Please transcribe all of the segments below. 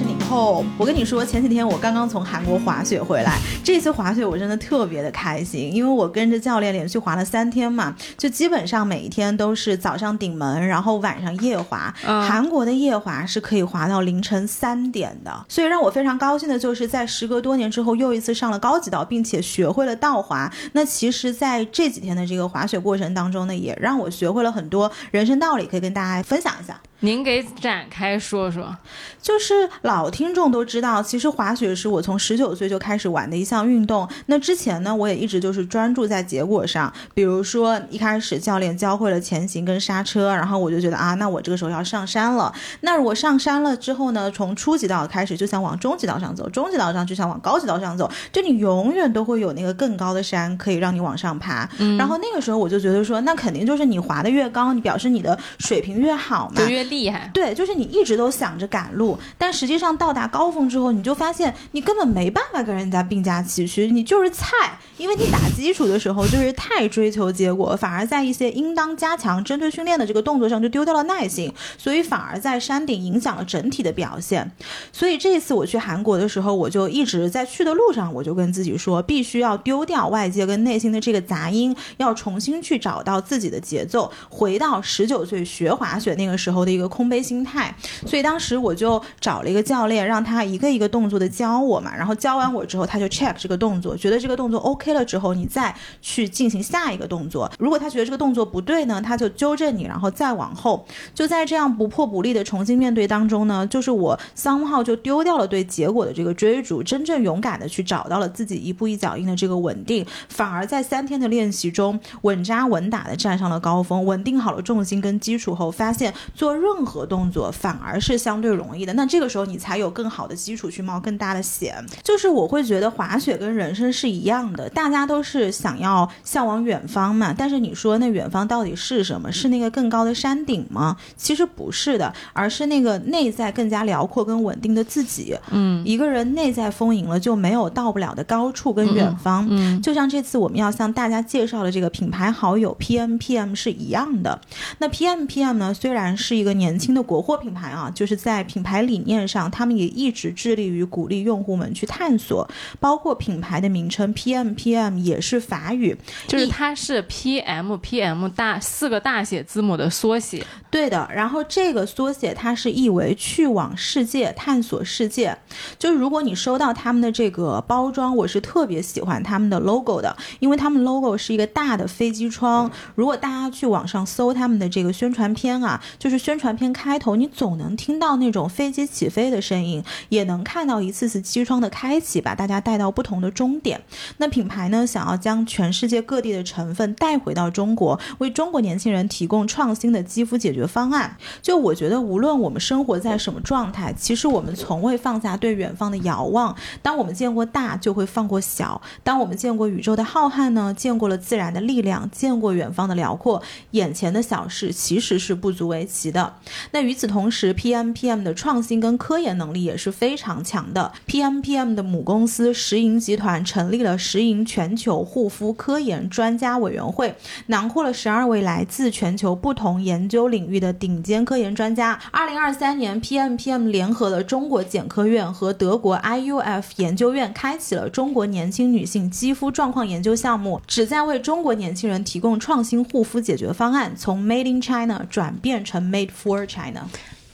functioning. 后。我跟你说，前几天我刚刚从韩国滑雪回来，这次滑雪我真的特别的开心，因为我跟着教练连续滑了三天嘛，就基本上每一天都是早上顶门，然后晚上夜滑。嗯韩国的夜滑是可以滑到凌晨三点的，所以让我非常高兴的就是在时隔多年之后又一次上了高级道，并且学会了倒滑。那其实，在这几天的这个滑雪过程当中呢，也让我学会了很多人生道理，可以跟大家分享一下。您给展开说说。就是老听众都知道，其实滑雪是我从十九岁就开始玩的一项运动。那之前呢，我也一直就是专注在结果上，比如说一开始教练教会了前行跟刹车，然后我就觉得啊，那我这个时候要上山了。那如果上山了之后呢，从初级道开始就想往中级道上走，中级道上就想往高级道上走，就你永远都会有那个更高的山可以让你往上爬。然后那个时候我就觉得说，那肯定就是你滑的越高，你表示你的水平越好嘛就。越厉害，对，就是你一直都想着赶路，但实际上到到达高峰之后，你就发现你根本没办法跟人家并驾齐驱，你就是菜，因为你打基础的时候就是太追求结果，反而在一些应当加强针对训练的这个动作上就丢掉了耐心，所以反而在山顶影响了整体的表现。所以这一次我去韩国的时候，我就一直在去的路上，我就跟自己说，必须要丢掉外界跟内心的这个杂音，要重新去找到自己的节奏，回到十九岁学滑雪那个时候的一个空杯心态。所以当时我就找了一个教练，让他一个一个动作的教我嘛，然后教完我之后，他就 check 这个动作，觉得这个动作 OK 了之后，你再去进行下一个动作。如果他觉得这个动作不对呢，他就纠正你，然后再往后。就在这样不破不立的重新面对当中呢，就是我桑浩就丢掉了对结果的这个追逐，真正勇敢的去找到了自己一步一脚印的这个稳定，反而在三天的练习中稳扎稳打的站上了高峰，稳定好了重心跟基础后，发现做任何动作反而是相对容易的。那这个时候你才有更好的基础去冒更大的险。就是我会觉得滑雪跟人生是一样的，大家都是想要向往远方嘛。但是你说那远方到底是什么？是那个更高的山顶吗？其实不是的，而是那个内在更加辽阔跟稳定的自己。嗯一个人内在丰盈了，就没有到不了的高处跟远方。嗯就像这次我们要向大家介绍的这个品牌好友 PMPM 是一样的。那 PMPM 呢，虽然是一个年轻的国货品牌啊，就是在品牌理念上，他们也一直致力于鼓励用户们去探索，包括品牌的名称 PMPM 也是法语，就是它是 P M P M 大四个大写字母的缩写。对的，然后这个缩写它是意为去往世界、探索世界。就是如果你收到他们的这个包装，我是特别喜欢他们的 logo 的，因为他们 logo 是一个大的飞机窗。如果大家去网上搜他们的这个宣传片啊，就是宣传片开头，你总能听到那种飞机起飞的声音，也能看到一次次机窗的开启，把大家带到不同的终点。那品牌呢，想要将全世界各地的成分带回到中国，为中国年轻人提供创新的肌肤解决方案。就我觉得，无论我们生活在什么状态，其实我们从未放下对远方的遥望。当我们见过大，就会放过小；当我们见过宇宙的浩瀚呢，见过了自然的力量，见过远方的辽阔，眼前的小事其实是不足为奇的。那与此同时，PMPM 的创新跟科研能力也是非常强的。PMPM 的母公司石银集团成立了石银全球护肤科研专家委员会，囊括了十二位来自全球不同研究领域的顶尖科研专家。二零二三年，PMPM 联合了中国检科院和德国 IUF 研究院，开启了中国年轻女性肌肤状况研究项目，旨在为中国年轻人提供创新护肤解决方案，从 Made in China 转变成 Made for China。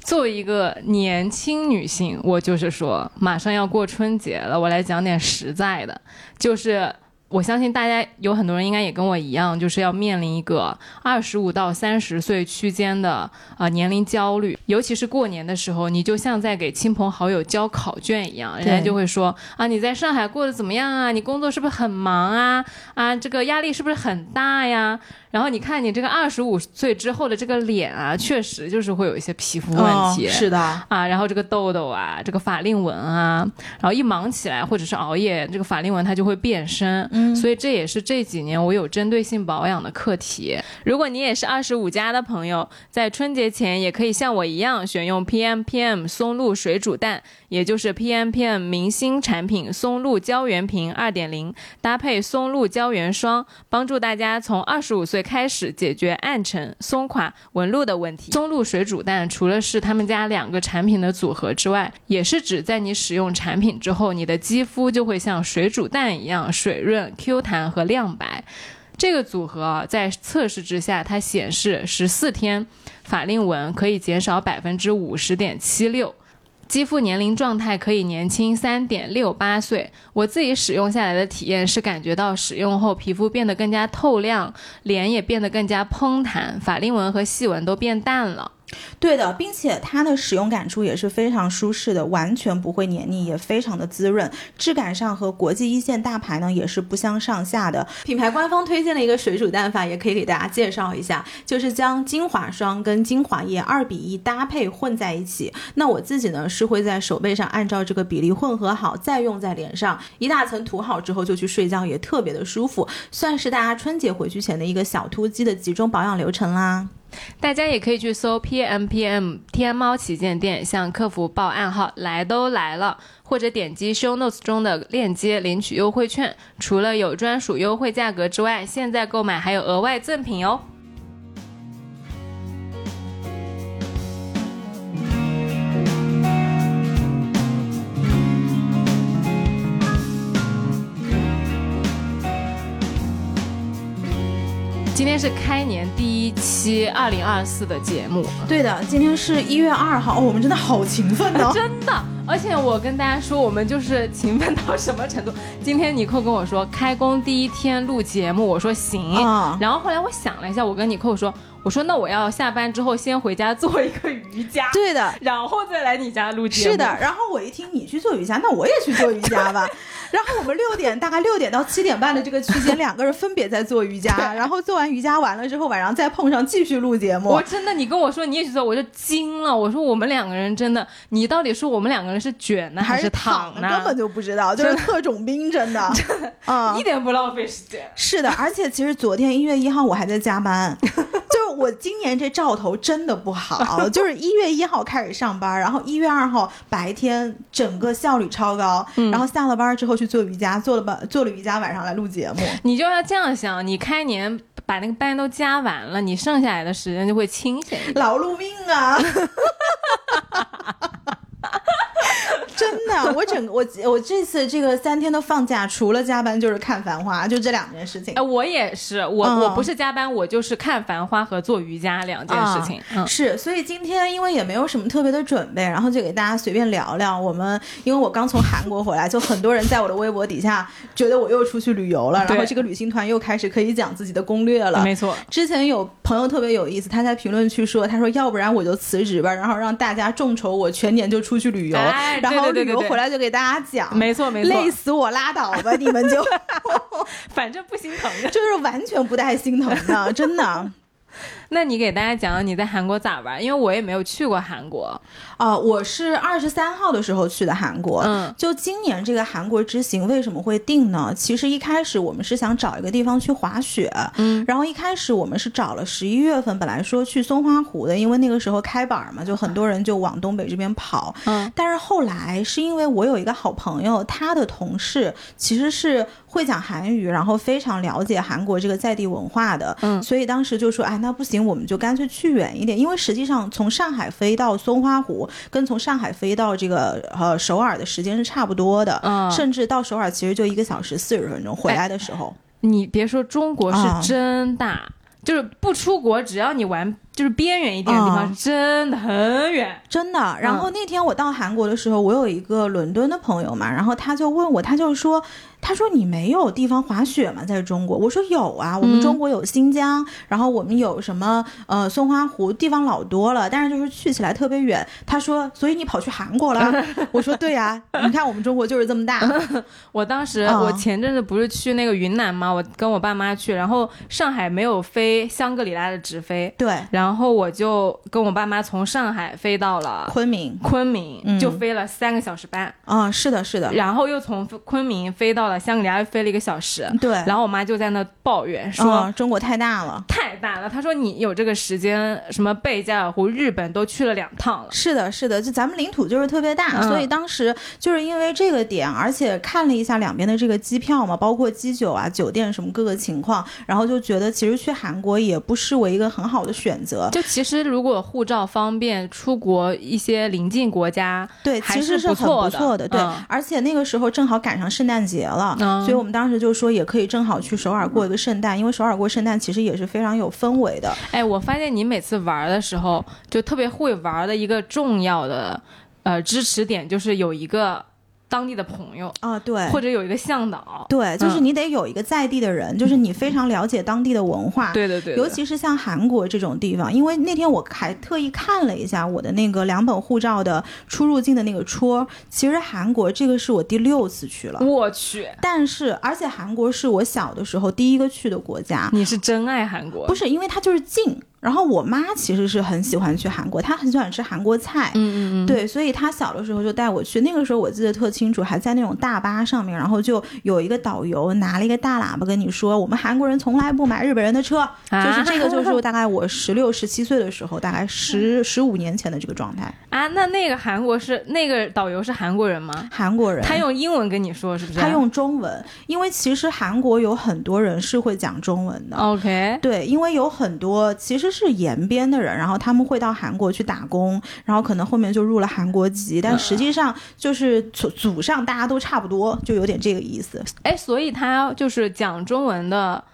作为一个年轻女性，我就是说，马上要过春节了，我来讲点实在的，就是。我相信大家有很多人应该也跟我一样，就是要面临一个二十五到三十岁区间的啊、呃年龄焦虑，尤其是过年的时候，你就像在给亲朋好友交考卷一样，人家就会说啊，你在上海过得怎么样啊？你工作是不是很忙啊？啊，这个压力是不是很大呀？然后你看你这个二十五岁之后的这个脸啊，确实就是会有一些皮肤问题，哦、是的，啊，然后这个痘痘啊，这个法令纹啊，然后一忙起来或者是熬夜，这个法令纹它就会变深。嗯所以这也是这几年我有针对性保养的课题。如果你也是二十五加的朋友，在春节前也可以像我一样选用 PM PM 松露水煮蛋，也就是 PM PM 明星产品松露胶原瓶二点零，搭配松露胶原霜，帮助大家从二十五岁开始解决暗沉、松垮、纹路的问题。松露水煮蛋除了是他们家两个产品的组合之外，也是指在你使用产品之后，你的肌肤就会像水煮蛋一样水润、Q 弹和亮白。这个组合啊，在测试之下，它显示十四天法令纹可以减少百分之五十点七六，肌肤年龄状态可以年轻三点六八岁。我自己使用下来的体验是，感觉到使用后皮肤变得更加透亮，脸也变得更加嘭弹，法令纹和细纹都变淡了。对的，并且它的使用感触也是非常舒适的，完全不会黏腻，也非常的滋润。质感上和国际一线大牌呢也是不相上下的。品牌官方推荐的一个水煮蛋法，也可以给大家介绍一下，就是将精华霜跟精华液二比一搭配混在一起。那我自己呢是会在手背上按照这个比例混合好，再用在脸上，一大层涂好之后就去睡觉，也特别的舒服，算是大家春节回去前的一个小突击的集中保养流程啦。大家也可以去搜 P M P M 天猫旗舰店，向客服报暗号“来都来了”，或者点击 Show Notes 中的链接领取优惠券。除了有专属优惠价格之外，现在购买还有额外赠品哦。今天是开年第一期二零二四的节目，对的，今天是一月二号，哦，我们真的好勤奋呢，真的。而且我跟大家说，我们就是勤奋到什么程度？今天尼寇跟我说开工第一天录节目，我说行。然后后来我想了一下，我跟尼寇说，我说那我要下班之后先回家做一个瑜伽，对的，然后再来你家录节目。是的。然后我一听你去做瑜伽，那我也去做瑜伽吧。然后我们六点大概六点到七点半的这个区间，两个人分别在做瑜伽。然后做完瑜伽完了之后，晚上再碰上继续录节目。我真的，你跟我说你也去做，我就惊了。我说我们两个人真的，你到底说我们两个人是卷呢还是躺呢？根本就不知道，就是特种兵，真的，啊，一点不浪费时间。是的，而且其实昨天一月一号我还在加班，就是我今年这兆头真的不好，就是一月一号开始上班，然后一月二号白天整个效率超高，然后下了班之后去做瑜伽，做了班做了瑜伽，晚上来录节目。你就要这样想，你开年把那个班都加完了，你剩下来的时间就会清闲。劳碌命啊！真的，我整个我我这次这个三天的放假，除了加班就是看繁花，就这两件事情。哎，我也是，我我不是加班，我就是看繁花和做瑜伽两件事情。是，所以今天因为也没有什么特别的准备，然后就给大家随便聊聊。我们因为我刚从韩国回来，就很多人在我的微博底下觉得我又出去旅游了，然后这个旅行团又开始可以讲自己的攻略了。没错，之前有朋友特别有意思，他在评论区说，他说要不然我就辞职吧，然后让大家众筹我全年就出去旅游，然后。旅游回来就给大家讲，没错没错，累死我拉倒吧，你们就，反正不心疼的，就是完全不带心疼的，真的。那你给大家讲讲你在韩国咋玩？因为我也没有去过韩国。啊，我是二十三号的时候去的韩国。嗯，就今年这个韩国之行为什么会定呢？其实一开始我们是想找一个地方去滑雪。嗯，然后一开始我们是找了十一月份，本来说去松花湖的，因为那个时候开板嘛，就很多人就往东北这边跑。嗯，但是后来是因为我有一个好朋友，他的同事其实是会讲韩语，然后非常了解韩国这个在地文化的。嗯，所以当时就说，哎，那不行，我们就干脆去远一点，因为实际上从上海飞到松花湖。跟从上海飞到这个呃首尔的时间是差不多的，甚至到首尔其实就一个小时四十分钟。回来的时候，你别说中国是真大，就是不出国，只要你玩就是边缘一点的地方，真的很远，真的。然后那天我到韩国的时候，我有一个伦敦的朋友嘛，然后他就问我，他就说。他说：“你没有地方滑雪吗？在中国？”我说：“有啊，我们中国有新疆，然后我们有什么呃松花湖，地方老多了，但是就是去起来特别远。”他说：“所以你跑去韩国了？”我说：“对呀，你看我们中国就是这么大。”我当时我前阵子不是去那个云南吗？我跟我爸妈去，然后上海没有飞香格里拉的直飞，对，然后我就跟我爸妈从上海飞到了昆明，昆明就飞了三个小时半。啊，是的，是的，然后又从昆明飞到了。了香格里拉飞了一个小时，对，然后我妈就在那抱怨说、嗯中国太大了。太大了，她说你有这个时间，什么贝加尔湖、日本都去了两趟了。是的，是的，就咱们领土就是特别大，嗯所以当时就是因为这个点，而且看了一下两边的这个机票嘛，包括机酒啊、酒店什么各个情况，然后就觉得其实去韩国也不失为一个很好的选择。就其实如果护照方便，出国一些邻近国家，对，其实是很不错的对。嗯而且那个时候正好赶上圣诞节了，嗯所以我们当时就说也可以正好去首尔过一个圣诞，因为首尔过圣诞其实也是非常有氛围的。哎，我发现你每次玩的时候，就特别会玩的一个重要的呃支持点，就是有一个当地的朋友，啊，对，或者有一个向导。对，就是嗯你得有一个在地的人，就是你非常了解当地的文化，对对对对尤其是像韩国这种地方，因为那天我还特意看了一下我的那个两本护照的出入境的那个戳，其实韩国这个是我第六次去了。我去，但是，而且韩国是我小的时候第一个去的国家，你是真爱韩国？不是因为它就是近。然后我妈其实是很喜欢去韩国，她很喜欢吃韩国菜，嗯嗯嗯，对，所以她小的时候就带我去。那个时候我记得特清楚，还在那种大巴上面，然后就有一个导游拿了一个大喇叭跟你说：“我们韩国人从来不买日本人的车。”就是这个，就是 大概我十六、十七岁的时候，大概十十五年前的这个状态。啊，那那个韩国是那个导游是韩国人吗？韩国人，他用英文跟你说是不是？他用中文，因为其实韩国有很多人是会讲中文的。OK，对，因为有很多其实是延边的人，然后他们会到韩国去打工，然后可能后面就入了韩国籍，但实际上就是祖祖上大家都差不多，就有点这个意思。哎，所以他就是讲中文的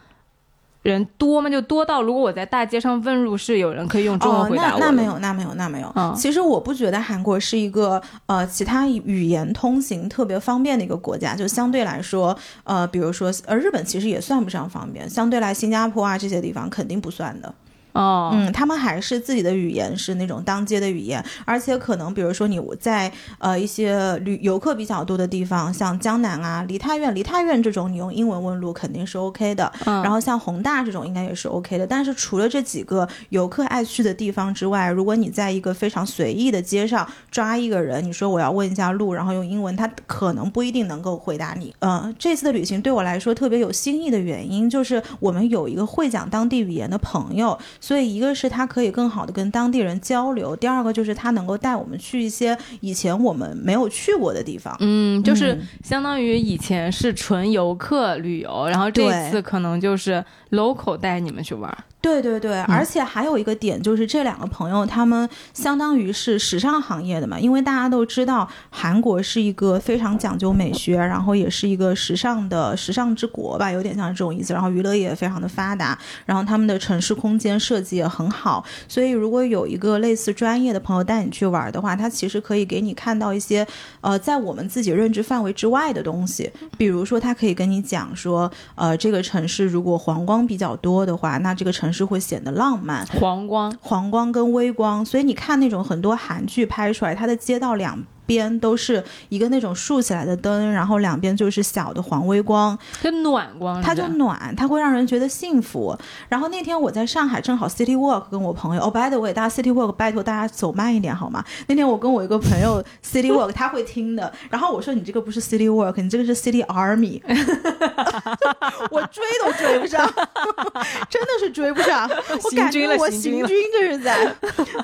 人多吗？就多到如果我在大街上问路，是有人可以用中文回答我、哦、那那没有，那没有，那没有。嗯其实我不觉得韩国是一个呃其他语言通行特别方便的一个国家，就相对来说，呃，比如说呃日本其实也算不上方便，相对来新加坡啊这些地方肯定不算的。哦，嗯，他们还是自己的语言是那种当街的语言，而且可能比如说你在呃一些旅游客比较多的地方，像江南啊、梨泰院、梨泰院这种，你用英文问路肯定是 OK 的。嗯然后像宏大这种应该也是 OK 的。但是除了这几个游客爱去的地方之外，如果你在一个非常随意的街上抓一个人，你说我要问一下路，然后用英文，他可能不一定能够回答你。嗯、这次的旅行对我来说特别有新意的原因，就是我们有一个会讲当地语言的朋友。所以一个是他可以更好的跟当地人交流，第二个就是他能够带我们去一些以前我们没有去过的地方。嗯，就是嗯相当于以前是纯游客旅游，然后这一次可能就是 local 带你们去玩。对对对，而且还有一个点就是这两个朋友他们相当于是时尚行业的嘛，因为大家都知道韩国是一个非常讲究美学，然后也是一个时尚的时尚之国吧，有点像这种意思。然后娱乐业也非常的发达，然后他们的城市空间设计也很好，所以如果有一个类似专业的朋友带你去玩的话，他其实可以给你看到一些呃在我们自己认知范围之外的东西，比如说他可以跟你讲说，呃，这个城市如果黄光比较多的话，那这个城市会显得浪漫。黄光，黄光跟微光，所以你看那种很多韩剧拍出来，它的街道两边都是一个那种竖起来的灯，然后两边就是小的黄微光，跟暖光，它就暖，它会让人觉得幸福。然后那天我在上海，正好 City Walk 跟我朋友，哦，by the way，大家 City Walk 拜托大家走慢一点好吗？那天我跟我一个朋友 City Walk，他会听的，然后我说你这个不是 City Walk，你这个是 City Army，我追都追不上，真的是追不上，我感觉我行军这是在，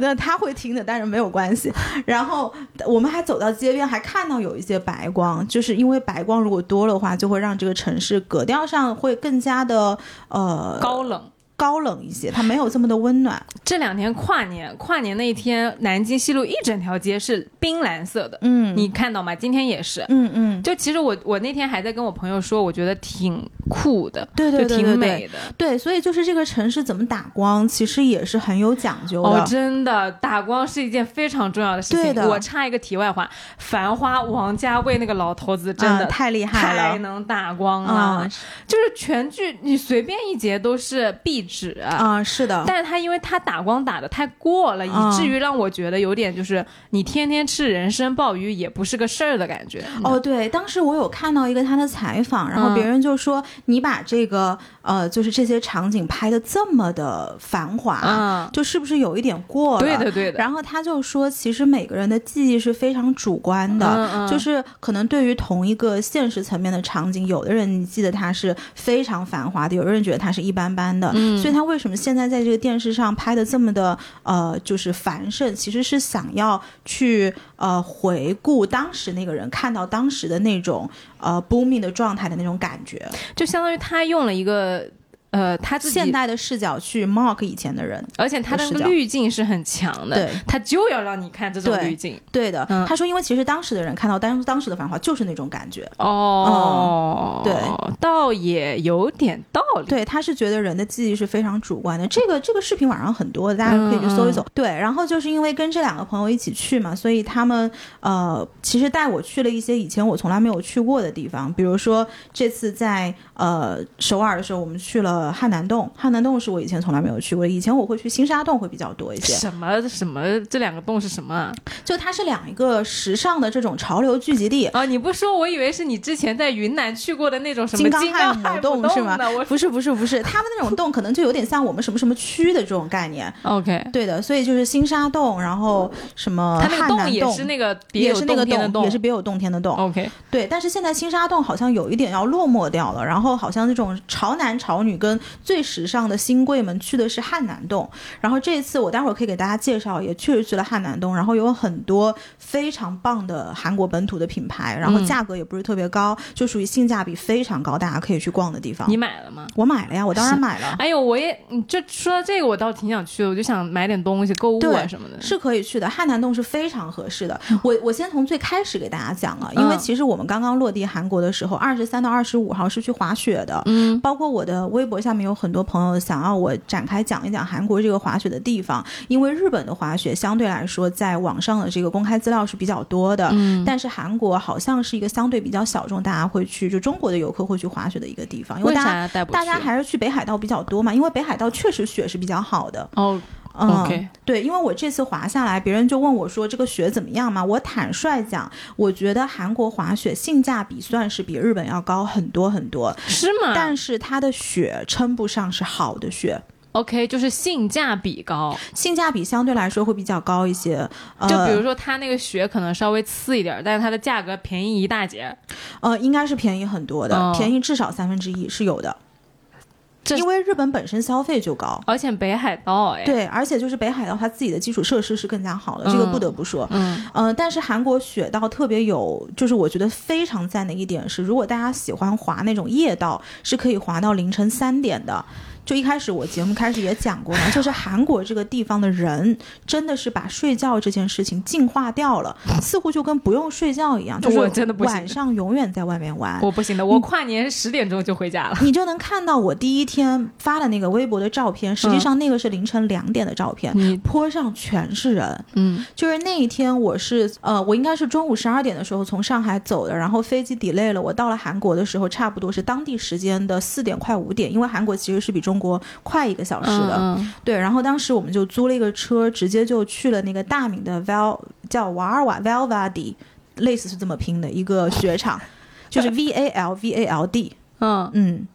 那他会听的，但是没有关系。然后我们还走到街边，还看到有一些白光，就是因为白光如果多的话，就会让这个城市格调上会更加的呃高冷。高冷一些，它没有这么的温暖。这两天跨年，跨年那一天，南京西路一整条街是冰蓝色的，嗯你看到吗？今天也是。嗯嗯，就其实我我那天还在跟我朋友说，我觉得挺酷的，对对对就挺美的。对，所以就是这个城市怎么打光，其实也是很有讲究的。哦，真的，打光是一件非常重要的事情。对的我插一个题外话，《繁花》王家卫那个老头子真的、啊太厉害了太能打光了，啊就是全剧你随便一节都是必止。啊，是的，但是他因为他打光打的太过了，以啊至于让我觉得有点就是你天天吃人参鲍鱼也不是个事儿的感觉。哦，对，当时我有看到一个他的采访，然后嗯别人就说、你把这个呃，就是这些场景拍的这么的繁华，嗯就是不是有一点过了？对的对的然后他就说，其实每个人的记忆是非常主观的，就是可能对于同一个现实层面的场景，有的人你记得它是非常繁华的，有的人觉得它是一般般的。嗯所以他为什么现在在这个电视上拍的这么的呃，就是繁盛，其实是想要去呃回顾当时那个人看到当时的那种呃 booming 的状态的那种感觉，就相当于他用了一个呃他自己现代的视角去 mark 以前的人。而且他的滤镜是很强的，对，他就要让你看这种滤镜。对的，嗯他说，因为其实当时的人看到当当时的繁华就是那种感觉，哦，对，倒也有点道理。对，他是觉得人的记忆是非常主观的。这个这个视频网上很多，大家可以去搜一搜。对，然后就是因为跟这两个朋友一起去嘛，所以他们呃，其实带我去了一些以前我从来没有去过的地方，比如说这次在呃首尔的时候，我们去了汉南洞。汉南洞是我以前从来没有去过的，以前我会去新沙洞会比较多一些。什么什么这两个洞是什么啊？就它是两一个时尚的这种潮流聚集地。啊，你不说，我以为是你之前在云南去过的那种什么金刚刚汉姆洞是吗不是不是不是，他们那种洞可能就有点像我们什么什么区的这种概念。OK，对的，所以就是新沙洞，然后什么汉南洞也是那个也是那个洞，也是别有洞天的洞。OK。对，但是现在新沙洞好像有一点要落寞掉了，然后好像那种潮男潮女跟最时尚的新贵们去的是汉南洞，然后这一次我待会儿可以给大家介绍，也确实去了汉南洞，然后有很多非常棒的韩国本土的品牌，然后嗯价格也不是特别高，就属于性价比非常高，大家可以去逛的地方你。买了吗？我买了呀，我当然买了。哎呦，我也，你这说到这个，我倒挺想去的，我就想买点东西，购物啊对什么的。是可以去的，汉南洞是非常合适的。我我先从最开始给大家讲了，因为嗯其实我们刚刚落地韩国的时候，二十三到二十五号是去滑雪的。嗯，包括我的微博下面有很多朋友想要我展开讲一讲韩国这个滑雪的地方，因为日本的滑雪相对来说在网上的这个公开资料是比较多的，嗯但是韩国好像是一个相对比较小众，大家会去就中国的游客会去滑雪的一个地方，因为为大家？大家还是去北海道比较多嘛，因为北海道确实雪是比较好的。哦嗯 OK 对，因为我这次滑下来，别人就问我说这个雪怎么样嘛？我坦率讲，我觉得韩国滑雪性价比算是比日本要高很多很多，是吗？但是它的雪称不上是好的雪，OK，就是性价比高。性价比相对来说会比较高一些。呃、就比如说它那个雪可能稍微次一点，但是它的价格便宜一大截。呃，应该是便宜很多的，哦便宜至少三分之一是有的。这因为日本本身消费就高。而且北海道，哎，，对，而且就是北海道它自己的基础设施是更加好的，这个不得不说。嗯，呃，但是韩国雪道特别有，就是我觉得非常赞的一点是，如果大家喜欢滑那种夜道，是可以滑到凌晨三点的。就一开始我节目开始也讲过嘛，就是韩国这个地方的人真的是把睡觉这件事情进化掉了，似乎就跟不用睡觉一样，就是我真的不行晚上永远在外面玩。我不行的，我跨年十点钟就回家了。你就能看到我第一天发的那个微博的照片，实际上那个是凌晨两点的照片，你，坡上全是人。嗯，就是那一天，我是呃，我应该是中午十二点的时候从上海走的，然后飞机 delay 了，我到了韩国的时候，差不多是当地时间的四点快五点，因为韩国其实是比中国快一个小时的。嗯对，然后当时我们就租了一个车，直接就去了那个大名的 Val 叫瓦尔瓦 Valvadi，类似是这么拼的一个雪场，就是 V A L V A L D。嗯嗯，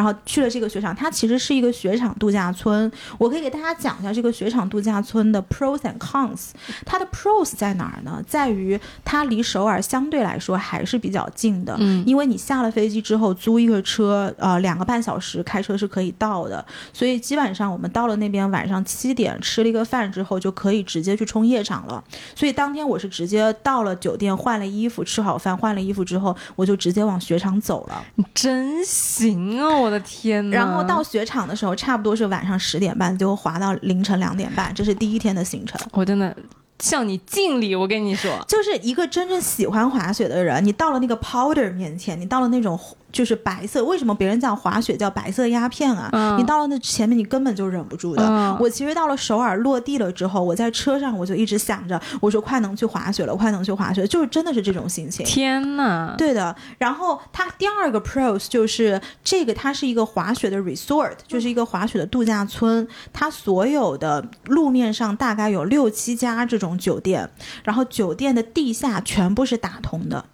然后去了这个雪场，它其实是一个雪场度假村。我可以给大家讲一下这个雪场度假村的 pros and cons。它的 pros 在哪儿呢？在于它离首尔相对来说还是比较近的，嗯因为你下了飞机之后租一个车，呃，两个半小时开车是可以到的。所以基本上我们到了那边晚上七点吃了一个饭之后，就可以直接去冲夜场了。所以当天我是直接到了酒店换了衣服，吃好饭换了衣服之后，我就直接往雪场走了。你真行啊！我的天呐。然后到雪场的时候，差不多是晚上十点半，最后滑到凌晨两点半，这是第一天的行程。我真的向你敬礼，我跟你说，就是一个真正喜欢滑雪的人，你到了那个 powder 面前，你到了那种就是白色。为什么别人讲滑雪叫白色鸦片啊？嗯你到了那前面，你根本就忍不住的。嗯我其实到了首尔落地了之后，我在车上我就一直想着，我说快能去滑雪了，快能去滑雪，就是真的是这种心情。天呐，对的，然后它第二个 pros 就是这个，它是一个滑雪的 resort，就是一个滑雪的度假村。它所有的路面上大概有六七家这种酒店，然后酒店的地下全部是打通的。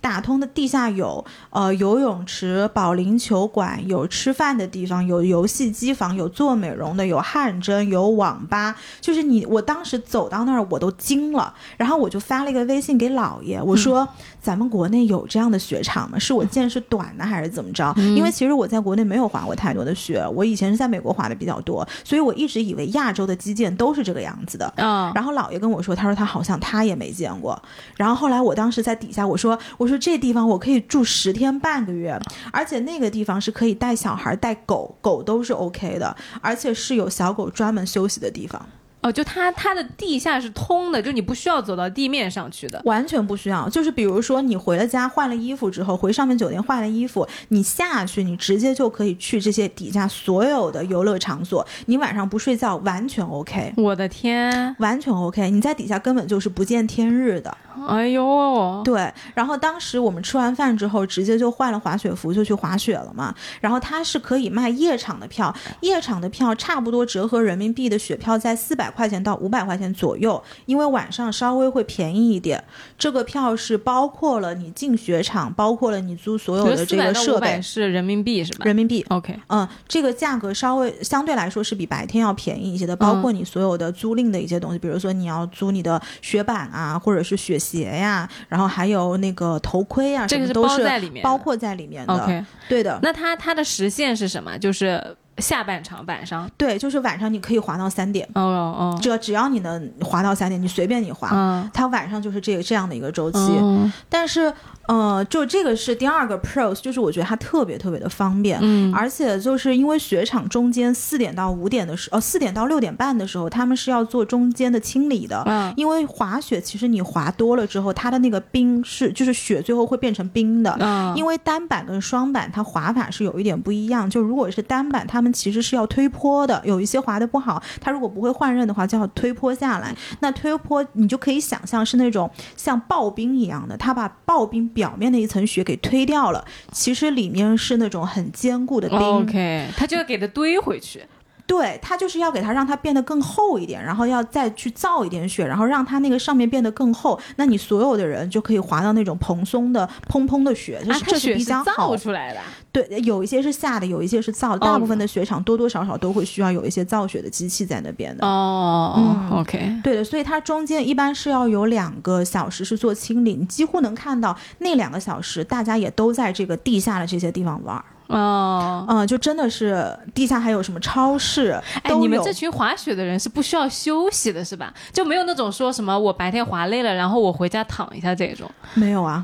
打通的地下有呃游泳池、保龄球馆，有吃饭的地方，有游戏机房，有做美容的，有汗蒸，有网吧。就是你，我当时走到那儿我都惊了，然后我就发了一个微信给姥爷，我说、咱们国内有这样的雪场吗？是我见识短呢，还是怎么着？因为其实我在国内没有滑过太多的雪，我以前是在美国滑的比较多，所以我一直以为亚洲的基建都是这个样子的。啊，然后姥爷跟我说，他说他好像他也没见过。然后后来我当时在底下我说，我说这地方我可以住十天半个月，而且那个地方是可以带小孩带狗，狗都是 OK 的，而且是有小狗专门休息的地方。哦，就它它的地下是通的，就你不需要走到地面上去的。完全不需要，就是比如说你回了家换了衣服之后，回上面酒店换了衣服，你下去你直接就可以去这些底下所有的游乐场所，你晚上不睡觉完全 OK，我的天，完全 OK，你在底下根本就是不见天日的。哎呦，对，然后当时我们吃完饭之后，直接就换了滑雪服，就去滑雪了嘛。然后它是可以卖夜场的票，夜场的票差不多折合人民币的雪票在四百块钱到五百块钱左右，因为晚上稍微会便宜一点。这个票是包括了你进雪场，包括了你租所有的这个设备，是人民币是吧？人民币。OK，嗯，这个价格稍微相对来说是比白天要便宜一些的，包括你所有的租赁的一些东西，比如说你要租你的雪板啊，或者是雪鞋呀、然后还有那个头盔呀，这个是包在里面包括在里面的。OK，对的，那它它的实现是什么？就是下半场晚上。对，就是晚上你可以滑到三点，哦哦，这只要你能滑到三点，你随便你滑。嗯，它晚上就是这个这样的一个周期，嗯但是，呃，就这个是第二个 pros，就是我觉得它特别特别的方便，嗯而且就是因为雪场中间四点到五点的时，呃，四点到六点半的时候，他们是要做中间的清理的。嗯因为滑雪其实你滑多了之后，它的那个冰是就是雪最后会变成冰的。嗯，因为单板跟双板它滑法是有一点不一样，就如果是单板，他们其实是要推坡的，有一些滑的不好，它如果不会换刃的话，就要推坡下来。那推坡你就可以想象是那种像刨冰一样的，它把刨冰表面的一层雪给推掉了，其实里面是那种很坚固的冰。OK，他就要给它堆回去。对，它就是要给它让它变得更厚一点，然后要再去造一点雪，然后让它那个上面变得更厚。那你所有的人就可以滑到那种蓬松的、蓬蓬的雪，这啊，是、这是比较好造出来的。对，有一些是下的，有一些是造的。大部分的雪场多多少少都会需要有一些造雪的机器在那边的。哦、嗯 o k 对的，所以它中间一般是要有两个小时是做清理，你几乎能看到那两个小时，大家也都在这个地下的这些地方玩儿。哦，嗯，就真的是地下还有什么超市，哎，你们这群滑雪的人是不需要休息的，是吧？就没有那种说什么我白天滑累了，然后我回家躺一下这种。没有啊？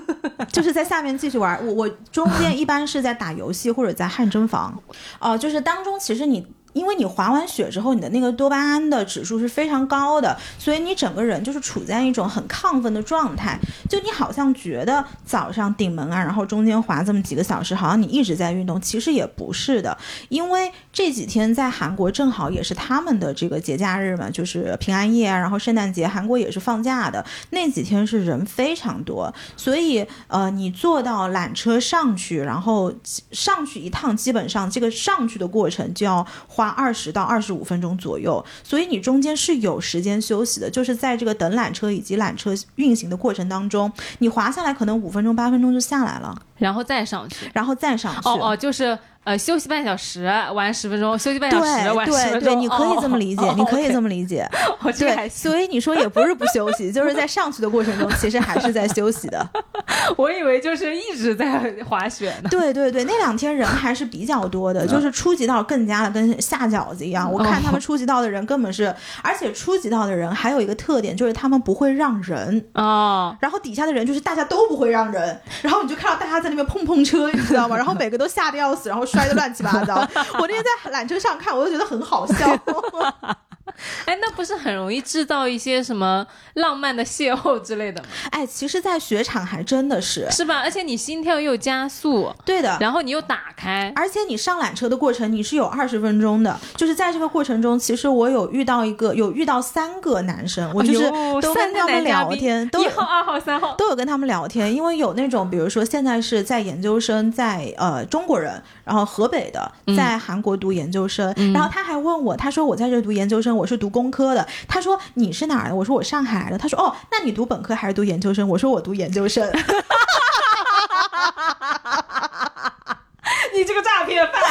就是在下面继续玩。我我中间一般是在打游戏或者在汗蒸房，哦、就是当中其实你。因为你滑完雪之后，你的那个多巴胺的指数是非常高的，所以你整个人就是处在一种很亢奋的状态。就你好像觉得早上顶门啊，然后中间滑这么几个小时，好像你一直在运动，其实也不是的。因为这几天在韩国正好也是他们的这个节假日嘛，就是平安夜啊，然后圣诞节，韩国也是放假的。那几天是人非常多，所以呃，你坐到缆车上去，然后上去一趟，基本上这个上去的过程就要花花二十到二十五分钟左右，所以你中间是有时间休息的，就是在这个等缆车以及缆车运行的过程当中，你滑下来可能五分钟八分钟就下来了，然后再上去。然后再上去。哦哦，就是呃休息半小时玩十分钟，休息半小时对玩十对对，分钟。你可以这么理解，哦你可以这么，理解。对，所以你说也不是不休息，就是在上去的过程中，其实还是在休息的。我以为就是一直在滑雪呢。对对对，那两天人还是比较多的，就是初级道更加的跟下饺子一样。我看他们初级道的人根本是，而且初级道的人还有一个特点，就是他们不会让人。哦，然后底下的人就是大家都不会让人，然后你就看到大家在那边碰碰车，你知道吗？然后每个都吓得要死，然后摔得乱七八糟。我那天在缆车上看，我都觉得很好笑。哎，那不是很容易制造一些什么浪漫的邂逅之类的吗？哎，其实，在雪场还真的是是吧？而且你心跳又加速，对的。然后你又打开，而且你上缆车的过程你是有二十分钟的，就是在这个过程中，其实我有遇到一个，有遇到三个男生，我就是都跟他们聊天，一号、二号、三号都有跟他们聊天，因为有那种，比如说现在是在研究生，在呃中国人，然后河北的在韩国读研究生，然后他还问我，他说我在这读研究生，我是读工科的，他说你是哪儿的？我说我上海的，他说哦，那你读本科还是读研究生？我说我读研究生。你这个诈骗犯！然后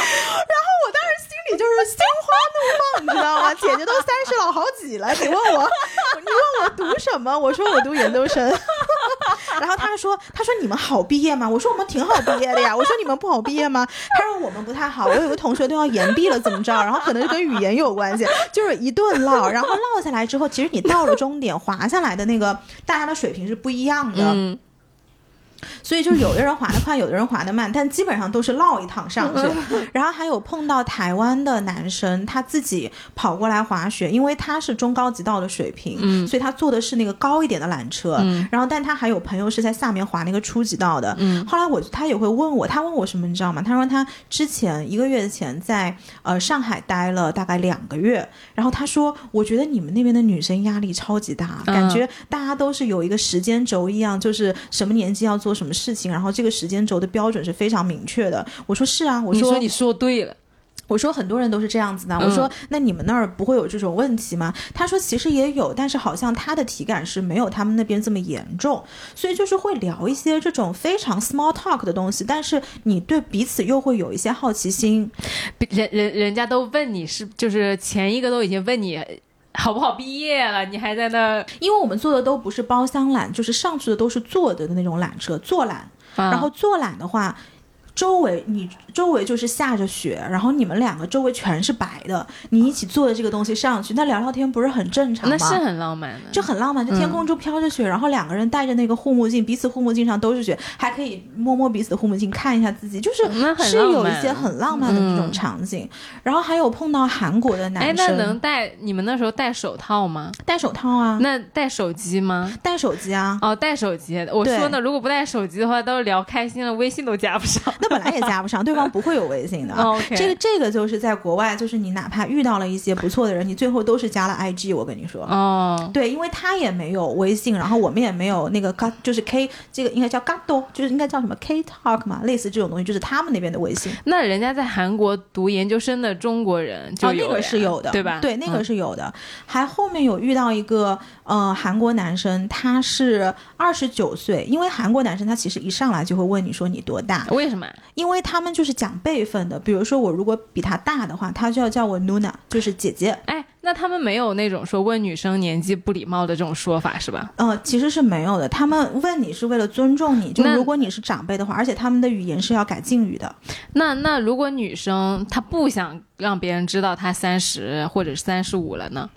我当时心里就是心花怒放，你知道吗？姐姐都三十老好几了，你问我，你问我读什么？我说我读研究生。然后他说，他说你们好毕业吗？我说我们挺好毕业的呀。我说你们不好毕业吗？他说我们不太好。我有个同学都要延毕了，怎么着？然后可能就跟语言有关系，就是一顿唠。然后唠下来之后，其实你到了终点滑下来的那个，大家的水平是不一样的。所以就是有的人滑得快，有的人滑得慢，但基本上都是绕一趟上去。然后还有碰到台湾的男生，他自己跑过来滑雪，因为他是中高级道的水平，所以他坐的是那个高一点的缆车。然后，但他还有朋友是在下面滑那个初级道的。后来我他也会问我，他问我什么，你知道吗？他说他之前一个月前在呃上海待了大概两个月，然后他说，我觉得你们那边的女生压力超级大，感觉大家都是有一个时间轴一样，就是什么年纪要做。什么事情？然后这个时间轴的标准是非常明确的。我说是啊，我说你说对了。我说很多人都是这样子的。我说那你们那儿不会有这种问题吗？他说其实也有，但是好像他的体感是没有他们那边这么严重。所以就是会聊一些这种非常 small talk 的东西，但是你对彼此又会有一些好奇心。人人人家都问你是，就是前一个都已经问你。好不好？毕业了，你还在那？因为我们坐的都不是包厢缆，就是上去的都是坐的的那种缆车，坐缆。然后坐缆的话。周围你周围就是下着雪，然后你们两个周围全是白的，你一起坐的这个东西上去，那聊聊天不是很正常吗？那是很浪漫的，就很浪漫，就天空中飘着雪，然后两个人戴着那个护目镜，彼此护目镜上都是雪，还可以摸摸彼此的护目镜，看一下自己，就是是有一些很浪漫的那种场景。然后还有碰到韩国的男生，哎，那能戴？你们那时候戴手套吗？戴手套啊。那戴手机吗？戴手机啊。哦，戴手机。我说呢，如果不戴手机的话，都聊开心了，微信都加不上。那本来也加不上，对方不会有微信的。这个这个就是在国外，就是你哪怕遇到了一些不错的人，你最后都是加了 IG。我跟你说，哦，对，因为他也没有微信，然后我们也没有那个就是 K，这个应该叫 Gado，就是应该叫什么 K Talk 嘛，类似这种东西，就是他们那边的微信。那人家在韩国读研究生的中国人，就那个是有的，对吧？对，那个是有的。还后面有遇到一个呃韩国男生，他是二十九岁，因为韩国男生他其实一上来就会问你说你多大？为什么？因为他们就是讲辈分的，比如说我如果比他大的话，他就要叫我 Nuna，就是姐姐。哎，那他们没有那种说问女生年纪不礼貌的这种说法是吧？呃，其实是没有的。他们问你是为了尊重你，就如果你是长辈的话，而且他们的语言是要改敬语的。那那如果女生她不想让别人知道她三十或者是三十五了呢？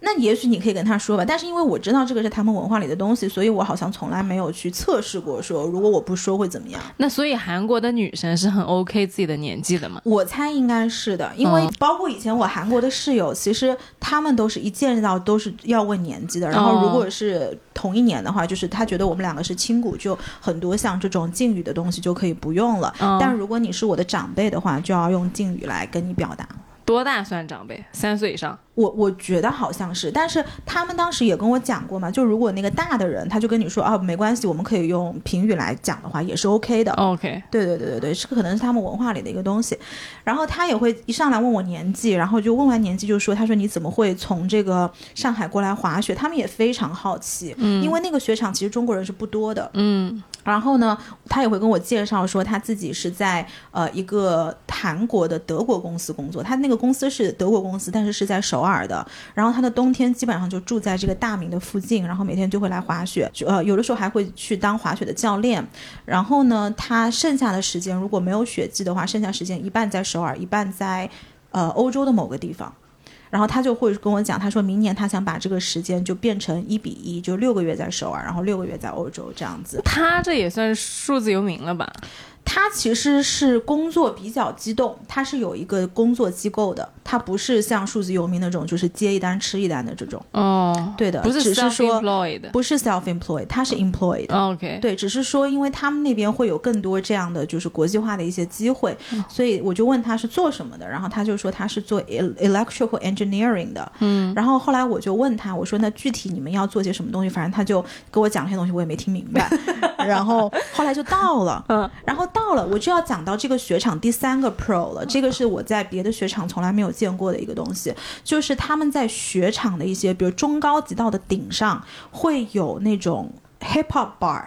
那也许你可以跟他说吧，但是因为我知道这个是他们文化里的东西，所以我好像从来没有去测试过，说如果我不说会怎么样。那所以韩国的女生是很 OK 自己的年纪的吗？我猜应该是的，因为包括以前我韩国的室友，其实他们都是一见到都是要问年纪的。然后如果是同一年的话，就是他觉得我们两个是亲骨，就很多像这种敬语的东西就可以不用了。但如果你是我的长辈的话，就要用敬语来跟你表达。多大算长辈？三岁以上？我我觉得好像是，但是他们当时也跟我讲过嘛，就如果那个大的人，他就跟你说啊，没关系，我们可以用评语来讲的话，也是 OK 的。OK，对对对对对，这个可能是他们文化里的一个东西。然后他也会一上来问我年纪，然后就问完年纪就说，他说你怎么会从这个上海过来滑雪？他们也非常好奇，嗯，因为那个雪场其实中国人是不多的，嗯。然后呢，他也会跟我介绍说他自己是在呃一个韩国的德国公司工作，他那个公司是德国公司，但是是在首尔的。然后他的冬天基本上就住在这个大明的附近，然后每天就会来滑雪，呃，有的时候还会去当滑雪的教练。然后呢，他剩下的时间如果没有雪季的话，剩下时间一半在首尔，一半在呃欧洲的某个地方。然后他就会跟我讲，他说明年他想把这个时间就变成一比一，就六个月在首尔，然后六个月在欧洲这样子。他这也算数字游民了吧？他其实是工作比较激动，他是有一个工作机构的，他不是像数字游民那种，就是接一单吃一单的这种。哦，对的，不是只是说。不是 self-employed，他是 employed。OK，对，只是说，因为他们那边会有更多这样的就是国际化的一些机会，所以我就问他是做什么的，然后他就说他是做 el- electrical engineering 的，嗯，然后后来我就问他，我说那具体你们要做些什么东西？反正他就给我讲这些东西，我也没听明白，然后后来就到了，嗯，然后到了我就要讲到这个雪场第三个 pro 了，这个是我在别的雪场从来没有见过的一个东西，就是他们在雪场的一些，比如中高级道的顶上会有那种 hip hop bar。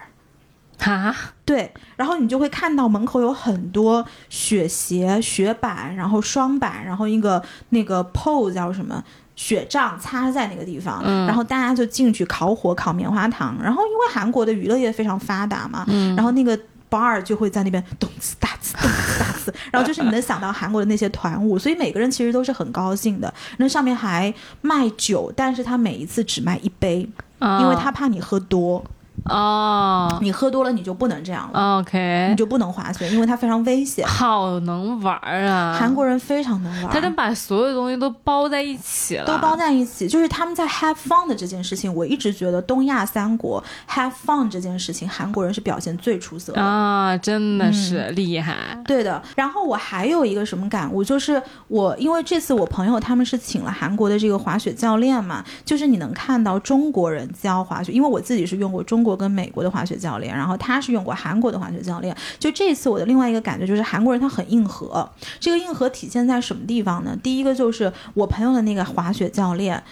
哈，对，然后你就会看到门口有很多雪鞋、雪板，然后双板，然后一个那个 pole 叫什么雪杖插在那个地方，嗯然后大家就进去烤火、烤棉花糖。然后因为韩国的娱乐业非常发达嘛，嗯然后那个 bar 就会在那边咚呲大呲咚呲大呲，然后就是你能想到韩国的那些团舞，所以每个人其实都是很高兴的。那上面还卖酒，但是他每一次只卖一杯，因为他怕你喝多，哦你喝多了你就不能这样了。，OK，你就不能滑雪，因为它非常危险。好能玩儿啊！韩国人非常能玩，他能把所有东西都包在一起了，都包在一起。就是他们在 have fun 的这件事情，我一直觉得东亚三国 have fun 这件事情，韩国人是表现最出色的。啊，真的是厉害。对的，然后我还有一个什么感悟，就是我因为这次我朋友他们是请了韩国的这个滑雪教练嘛，就是你能看到中国人教滑雪，因为我自己是用过中国跟美国的滑雪教练，然后他是用过韩国的滑雪教练。就这次我的另外一个感觉就是韩国人他很硬核，这个硬核体现在什么地方呢？第一个就是我朋友的那个滑雪教练。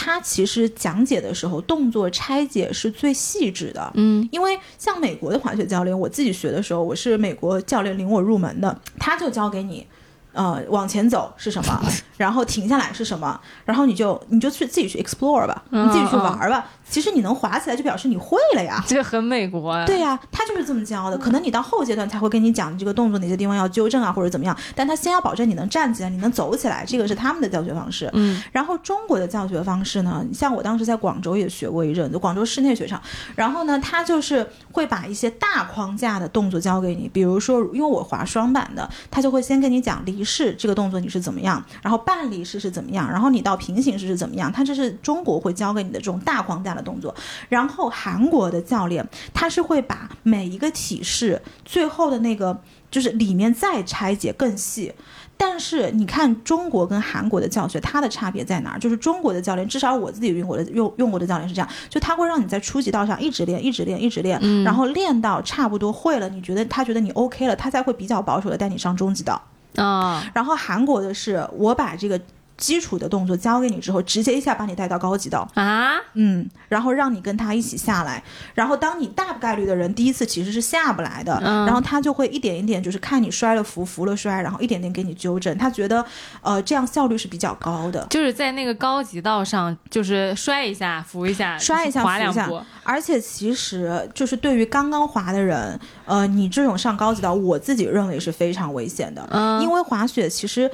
他其实讲解的时候，动作拆解是最细致的。嗯，因为像美国的滑雪教练，我自己学的时候，我是美国教练领我入门的，他就教给你，呃，往前走是什么，然后停下来是什么，然后你就你就去自己去 explore 吧，你自己去玩吧。其实你能滑起来，就表示你会了呀。这很美国啊。对呀、他就是这么教的。可能你到后阶段才会跟你讲这个动作哪些地方要纠正啊，或者怎么样。但他先要保证你能站起来，你能走起来，这个是他们的教学方式。嗯，然后中国的教学方式呢，像我当时在广州也学过一阵子，广州室内学场。然后呢，他就是会把一些大框架的动作教给你，比如说，因为我滑双板的，他就会先跟你讲离式这个动作你是怎么样，然后半离式是怎么样，然后你到平行式是怎么样。它这是中国会教给你的这种大框架的动作。然后韩国的教练他是会把每一个体式最后的那个就是里面再拆解更细。但是你看中国跟韩国的教学，它的差别在哪儿？就是中国的教练，至少我自己用过的用用过的教练是这样，就他会让你在初级道上一直练，一直练，一直练，然后练到差不多会了，你觉得他觉得你 OK 了，他才会比较保守的带你上中级道。啊，然后韩国的是，我把这个基础的动作教给你之后，直接一下把你带到高级道。啊，嗯，然后让你跟他一起下来，然后当你大概率的人第一次其实是下不来的，嗯然后他就会一点一点就是看你摔了扶，扶了摔，然后一点点给你纠正，他觉得呃这样效率是比较高的。就是在那个高级道上，就是摔一下，扶一下，摔一下扶一下滑两步。而且其实就是对于刚刚滑的人，呃，你这种上高级道，我自己认为是非常危险的，嗯，因为滑雪其实。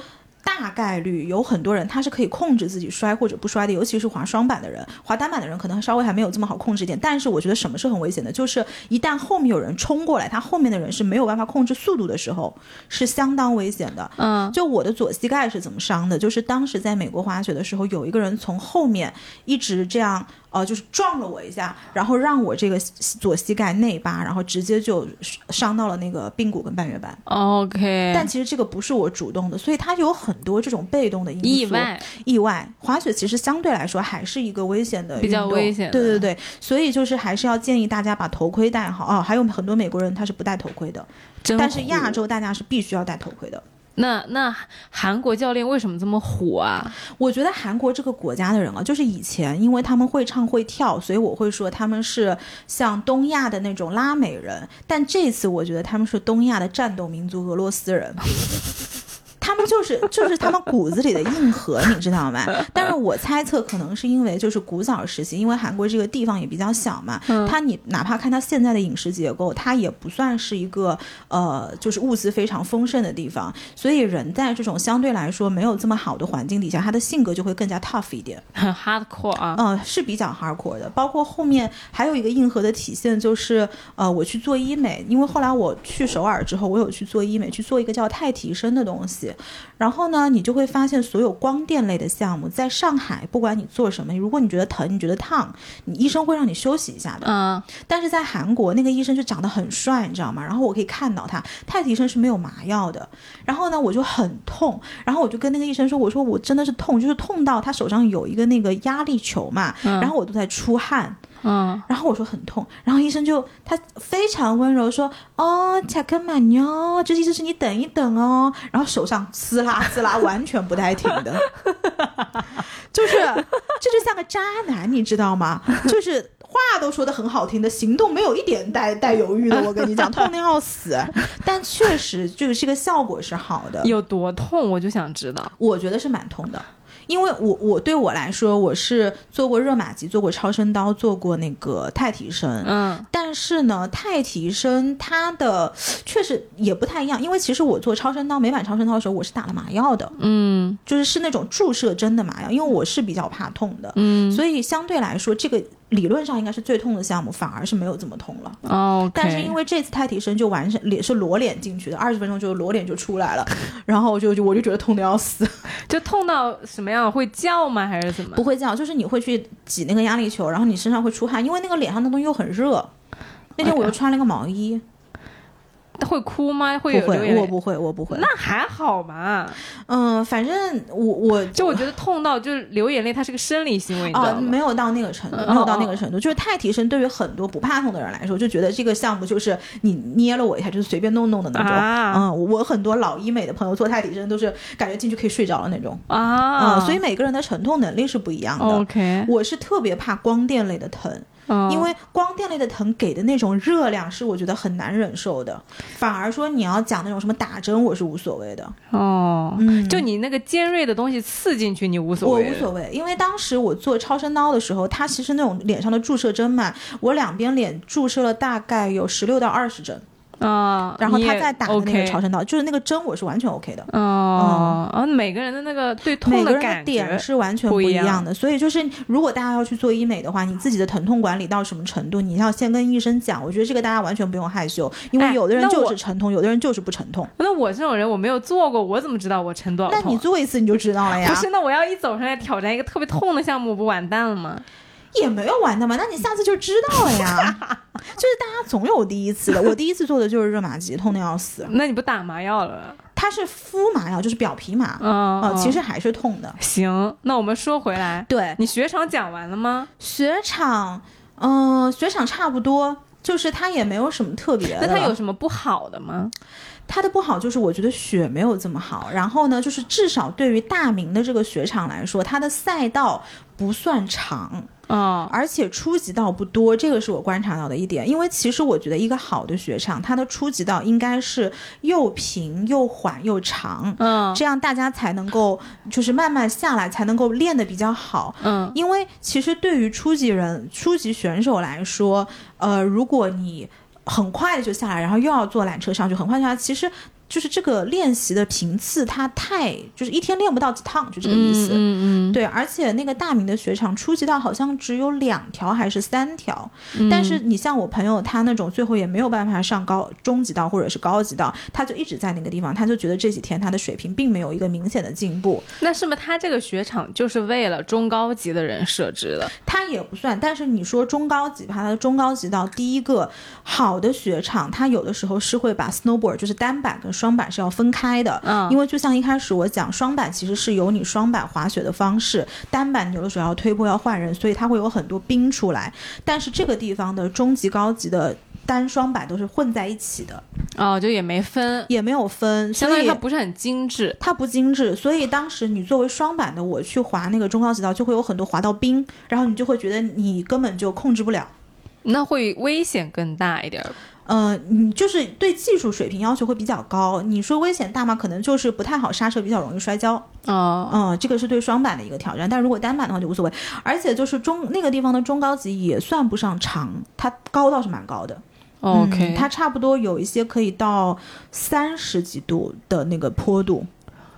大概率有很多人他是可以控制自己摔或者不摔的，尤其是滑双板的人，滑单板的人可能稍微还没有这么好控制一点。但是我觉得什么是很危险的，就是一旦后面有人冲过来，他后面的人是没有办法控制速度的时候，是相当危险的。嗯，就我的左膝盖是怎么伤的？就是当时在美国滑雪的时候，有一个人从后面一直这样，呃，就是撞了我一下，然后让我这个左膝盖内八，然后直接就伤到了那个髌骨跟半月板。OK，但其实这个不是我主动的，所以它有很多这种被动的因素。意外，意外，滑雪其实相对来说还是一个危险的运动，比较危险对对对，所以就是还是要建议大家把头盔戴好哦。还有很多美国人他是不戴头盔的，但是亚洲大家是必须要戴头盔的。那那韩国教练为什么这么火啊？我觉得韩国这个国家的人啊，就是以前因为他们会唱会跳，所以我会说他们是像东亚的那种拉美人。但这次我觉得他们是东亚的战斗民族俄罗斯人。他们就是 就是他们骨子里的硬核，你知道吗？但是我猜测可能是因为就是古早时期，因为韩国这个地方也比较小嘛，它你哪怕看它现在的饮食结构，它也不算是一个呃就是物资非常丰盛的地方，所以人在这种相对来说没有这么好的环境底下，他的性格就会更加 tough 一点。很 hardcore 啊。嗯，是比较 hardcore 的。包括后面还有一个硬核的体现，就是呃，我去做医美，因为后来我去首尔之后，我有去做医美，去做一个叫泰提升的东西。然后呢，你就会发现，所有光电类的项目，在上海，不管你做什么，如果你觉得疼，你觉得烫，你医生会让你休息一下的。嗯，但是在韩国，那个医生就长得很帅，你知道吗？然后我可以看到他，泰迪生是没有麻药的。然后呢，我就很痛，然后我就跟那个医生说，我说我真的是痛，就是痛到他手上有一个那个压力球嘛，然后我都在出汗。嗯，然后我说很痛，然后医生就他非常温柔说，哦，恰克曼妞，这意思是你等一等哦，然后手上撕拉撕拉，完全不带停的，就是这就像个渣男，你知道吗？就是话都说的很好听的，行动没有一点带带犹豫的，我跟你讲，痛的要死，但确实就是这个效果是好的，有多痛我就想知道，我觉得是蛮痛的。因为我我对我来说，我是做过热玛吉，做过超声刀，做过那个钛提升，嗯，但是呢，钛提升它的确实也不太一样，因为其实我做超声刀美版超声刀的时候，我是打了麻药的，嗯。就是是那种注射针的麻药，因为我是比较怕痛的，嗯，所以相对来说，这个理论上应该是最痛的项目，反而是没有这么痛了。哦，但是因为这次泰体生就完全脸是裸脸进去的，二十分钟就裸脸就出来了，然后我就就我就觉得痛的要死。就痛到什么样会叫吗？还是怎么不？会叫，就是你会去挤那个压力球，然后你身上会出汗，因为那个脸上的东西又很热。那天我又穿了个毛衣，会哭吗？会有流眼泪我不会，我不会。那还好吧。嗯，反正我我就我觉得痛到就是流眼泪，它是个生理行为，啊？没有到那个程度，嗯没有到那哦个程度。就是太提升，对于很多不怕痛的人来说，就觉得这个项目就是你捏了我一下，就是随便弄弄的那种。啊嗯，我很多老医美的朋友做太提升，都是感觉进去可以睡着了那种。啊，嗯，所以每个人的承痛能力是不一样的。OK，我是特别怕光电类的疼，嗯。因为光电类的疼给的那种热量是我觉得很难忍受的，反而说你要讲那种什么打针，我是无所谓的。哦，嗯。就你那个尖锐的东西刺进去，你无所谓。我，无所谓，因为当时我做超声刀的时候，它其实那种脸上的注射针嘛，我两边脸注射了大概有十六到二十针，啊，然后他再打的那个超声刀，就是那个针我是完全 OK 的。哦，啊，每个人的那个对痛每个人感的点觉是完全不一样的，所以就是如果大家要去做医美的话，你自己的疼痛管理到什么程度，你要先跟医生讲。我觉得这个大家完全不用害羞，因为哎有的人就是疼痛，有的人就是不疼痛。那我这种人我没有做过，我怎么知道我疼多少痛？那你做一次你就知道了呀不，是，那我要一走上来挑战一个特别痛的项目，不完蛋了吗？也没有完的嘛，那你下次就知道了呀。就是大家总有第一次的，我第一次做的就是热玛吉，痛的要死。那你不打麻药了？它是敷麻药，就是表皮麻，嗯，呃，其实还是痛的。行。那我们说回来，对，你雪场讲完了吗？雪场，嗯、雪场差不多，就是它也没有什么特别的。那它有什么不好的吗？它的不好就是我觉得雪没有这么好，然后呢，就是至少对于大明的这个雪场来说，它的赛道不算长。哦，而且初级道不多，这个是我观察到的一点。因为其实我觉得一个好的雪场，它的初级道应该是又平又缓又长，嗯这样大家才能够就是慢慢下来，才能够练得比较好。嗯因为其实对于初级人、初级选手来说，呃，如果你很快的就下来，然后又要坐缆车上去，很快下来，其实就是这个练习的频次它太就是一天练不到几趟，就这个意思。嗯嗯对，而且那个大明的雪场初级道好像只有两条还是三条，嗯，但是你像我朋友他那种最后也没有办法上高中级道或者是高级道，他就一直在那个地方，他就觉得这几天他的水平并没有一个明显的进步。那是不是他这个雪场就是为了中高级的人设置的？他也不算，但是你说中高级吧，它的中高级道第一个好的雪场，它有的时候是会把 snowboard 就是单板跟双板是要分开的，嗯因为就像一开始我讲，双板其实是有你双板滑雪的方式，单板你有的时候要推坡要换人，所以它会有很多冰出来。但是这个地方的中级、高级的单双板都是混在一起的，哦，就也没分，也没有分，相当于它不是很精致。它不精致，所以当时你作为双板的我去滑那个中高级道，就会有很多滑到冰，然后你就会觉得你根本就控制不了。那会危险更大一点儿。呃，你就是对技术水平要求会比较高。你说危险大吗？可能就是不太好刹车，比较容易摔跤。哦，嗯，这个是对双板的一个挑战。但如果单板的话就无所谓。而且就是中那个地方的中高级也算不上长，它高倒是蛮高的。OK，、嗯它差不多有一些可以到三十几度的那个坡度，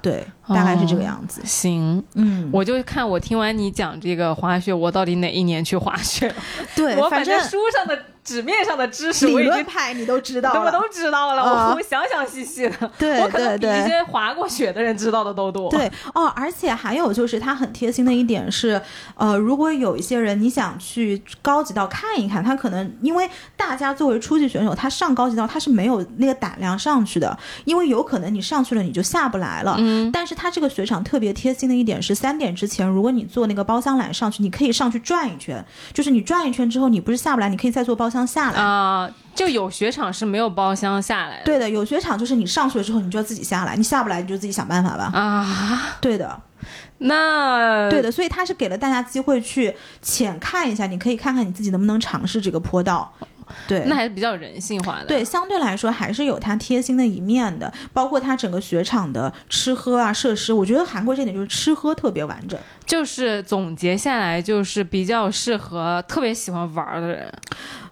对，大概是这个样子。行，嗯，我就看我听完你讲这个滑雪，我到底哪一年去滑雪？对，我反正正书上的纸面上的知识我理已经论派你都知道了，我都知道了，啊。我我详详细细的，对我可能比一些滑过雪的人知道的都多。对哦，而且还有就是他很贴心的一点是，呃，如果有一些人你想去高级道看一看，他可能因为大家作为初级选手，他上高级道他是没有那个胆量上去的，因为有可能你上去了你就下不来了。嗯，但是他这个雪场特别贴心的一点是，三点之前，如果你坐那个包厢缆上去，你可以上去转一圈，就是你转一圈之后，你不是下不来，你可以再坐包厢下来。啊、就有雪场是没有包厢下来的。对的，有雪场就是你上去了之后，你就要自己下来，你下不来你就自己想办法吧。啊，对的，那对的，所以他是给了大家机会去浅看一下，你可以看看你自己能不能尝试这个坡道。对，那还是比较人性化的。对，相对来说还是有它贴心的一面的，包括它整个雪场的吃喝啊设施，我觉得韩国这点就是吃喝特别完整。就是总结下来，就是比较适合特别喜欢玩儿的人。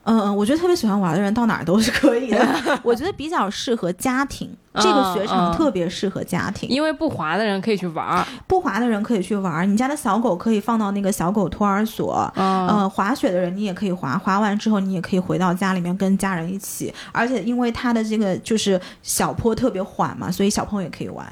嗯，我觉得特别喜欢玩的人到哪儿都是可以的。我觉得比较适合家庭，这个雪场嗯特别适合家庭。因为不滑的人可以去玩儿。不滑的人可以去玩，你家的小狗可以放到那个小狗托儿所。嗯，呃，滑雪的人你也可以滑，滑完之后你也可以回到家里面跟家人一起，而且因为它的这个就是小坡特别缓嘛，所以小朋友也可以玩。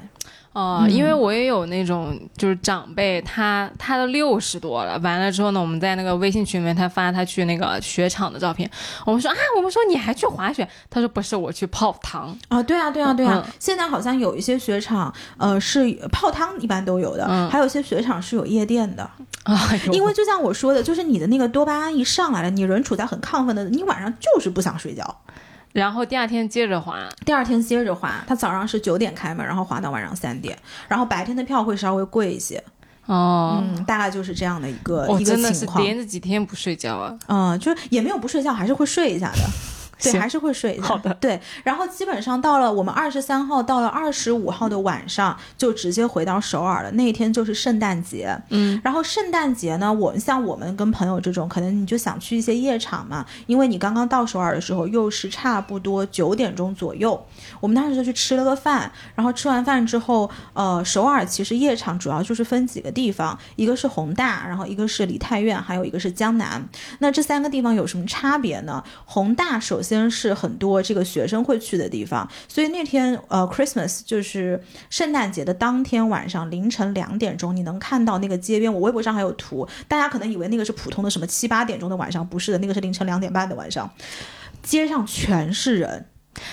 哦、嗯因为我也有那种就是长辈，他他都六十多了，完了之后呢，我们在那个微信群里面，他发他去那个雪场的照片，我们说啊，我们说你还去滑雪，他说不是，我去泡汤。啊，对啊，对啊，对啊！嗯现在好像有一些雪场，呃，是泡汤一般都有的，嗯还有一些雪场是有夜店的。哎，因为就像我说的，就是你的那个多巴胺一上来了，你人处在很亢奋的，你晚上就是不想睡觉。然后第二天接着滑，第二天接着滑，他早上是九点开门，然后滑到晚上三点，然后白天的票会稍微贵一些，哦，嗯，大概就是这样的一个、我、一个真的是情况。连着几天不睡觉啊。嗯，就是也没有不睡觉，还是会睡一下的。对，还是会睡。好的对，然后基本上到了我们二十三号，到了二十五号的晚上，就直接回到首尔了。那一天就是圣诞节，嗯，然后圣诞节呢，我们像我们跟朋友这种，可能你就想去一些夜场嘛，因为你刚刚到首尔的时候，又是差不多九点钟左右。我们当时就去吃了个饭，然后吃完饭之后，呃，首尔其实夜场主要就是分几个地方，一个是宏大，然后一个是梨泰院，还有一个是江南。那这三个地方有什么差别呢？宏大首先是很多这个学生会去的地方，所以那天呃 Christmas 就是圣诞节的当天晚上凌晨两点钟，你能看到那个街边，我微博上还有图，大家可能以为那个是普通的什么七八点钟的晚上，不是的，那个是凌晨两点半的晚上，街上全是人。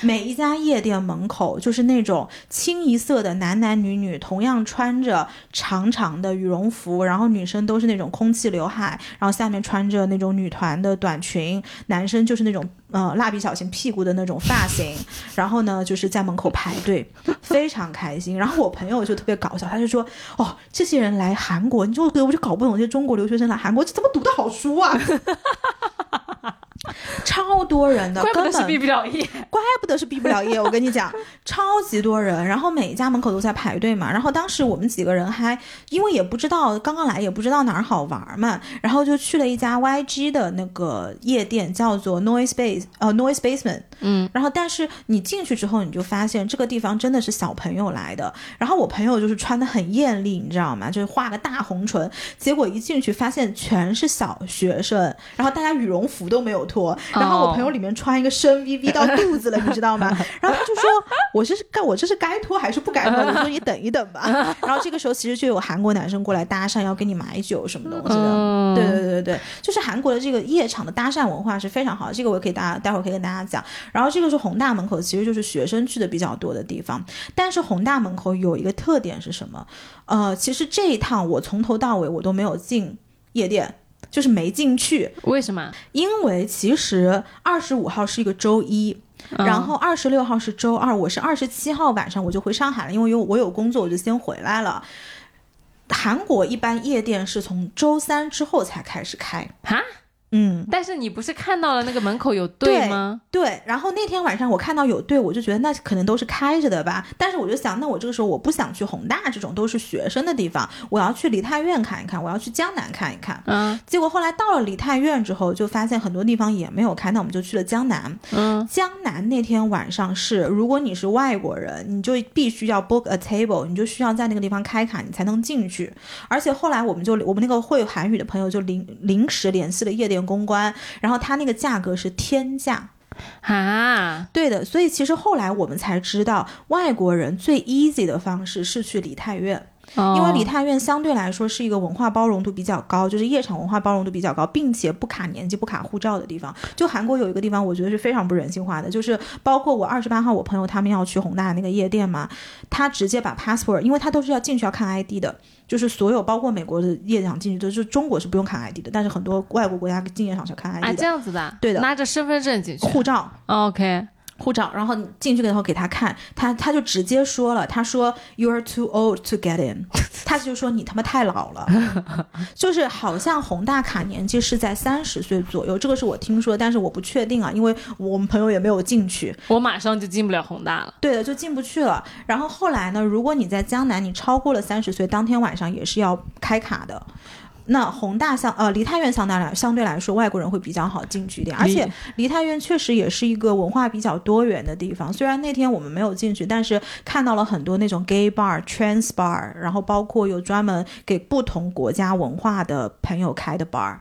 每一家夜店门口就是那种清一色的男男女女，同样穿着长长的羽绒服，然后女生都是那种空气刘海，然后下面穿着那种女团的短裙，男生就是那种呃蜡笔小新屁股的那种发型，然后呢就是在门口排队，非常开心。然后我朋友就特别搞笑，他就说：“哦，这些人来韩国，你就我就搞不懂这些中国留学生来韩国，这怎么读的好书啊？” 超多人的，怪不得毕不了业。怪不得是毕不了业，我跟你讲，超级多人，然后每一家门口都在排队嘛。然后当时我们几个人还因为也不知道刚刚来，也不知道哪儿好玩嘛，然后就去了一家 YG 的那个夜店，叫做 Noise Base，呃 Noise Basement。嗯，然后但是你进去之后，你就发现这个地方真的是小朋友来的。然后我朋友就是穿的很艳丽，你知道吗？就是画个大红唇，结果一进去发现全是小学生，然后大家羽绒服都没有脱，然后我朋友里面穿一个深 V V 到肚子了，你知道吗？然后他就说：“我这是该我这是该脱还是不该脱？”我说：“你等一等吧。”然后这个时候其实就有韩国男生过来搭讪，要跟你买酒什么东西的。嗯对对对对对，就是韩国的这个夜场的搭讪文化是非常好的，这个我可以大家待会儿可以跟大家讲。然后这个是宏大门口，其实就是学生去的比较多的地方。但是宏大门口有一个特点是什么？呃，其实这一趟我从头到尾我都没有进夜店，就是没进去，为什么？因为其实二十五号是一个周一。嗯然后二十六号是周二，我是二十七号晚上我就回上海了，因为有我有工作，我就先回来了。韩国一般夜店是从周三之后才开始开，哈，嗯，但是你不是看到了那个门口有对队吗？对。然后那天晚上我看到有队，我就觉得那可能都是开着的吧。但是我就想，那我这个时候我不想去宏大这种都是学生的地方，我要去梨泰院看一看，我要去江南看一看。嗯结果后来到了梨泰院之后，就发现很多地方也没有开，那我们就去了江南。嗯，江南那天晚上是，如果你是外国人，你就必须要 book a table，你就需要在那个地方开卡，你才能进去。而且后来我们就我们那个会韩语的朋友就临临时联系了夜店公关，然后他那个价格是天价。啊，对的，所以其实后来我们才知道，外国人最 easy 的方式是去梨泰院。哦因为梨泰院相对来说是一个文化包容度比较高，就是夜场文化包容度比较高，并且不卡年纪、不卡护照的地方。就韩国有一个地方，我觉得是非常不人性化的，就是包括我二十八号我朋友他们要去宏大的那个夜店嘛，他直接把 passport，因为他都是要进去要看 ID 的，就是所有包括美国的夜场进去都是中国是不用看 ID 的，但是很多外国国家进夜场是要看 ID 啊，的，这样子的，对的拿着身份证进去。护照。OK，护照，然后你进去了以后给他看，他他就直接说了，他说 You are too old to get in，他就说你他妈太老了，就是好像宏大卡年纪是在三十岁左右，这个是我听说，但是我不确定啊，因为我们朋友也没有进去，我马上就进不了宏大了。对的，就进不去了。然后后来呢，如果你在江南，你超过了三十岁，当天晚上也是要开卡的。那宏大相呃梨泰院相当来相对来说外国人会比较好进去一点，而且梨泰院确实也是一个文化比较多元的地方。虽然那天我们没有进去，但是看到了很多那种 gay bar、trans bar，然后包括有专门给不同国家文化的朋友开的 bar。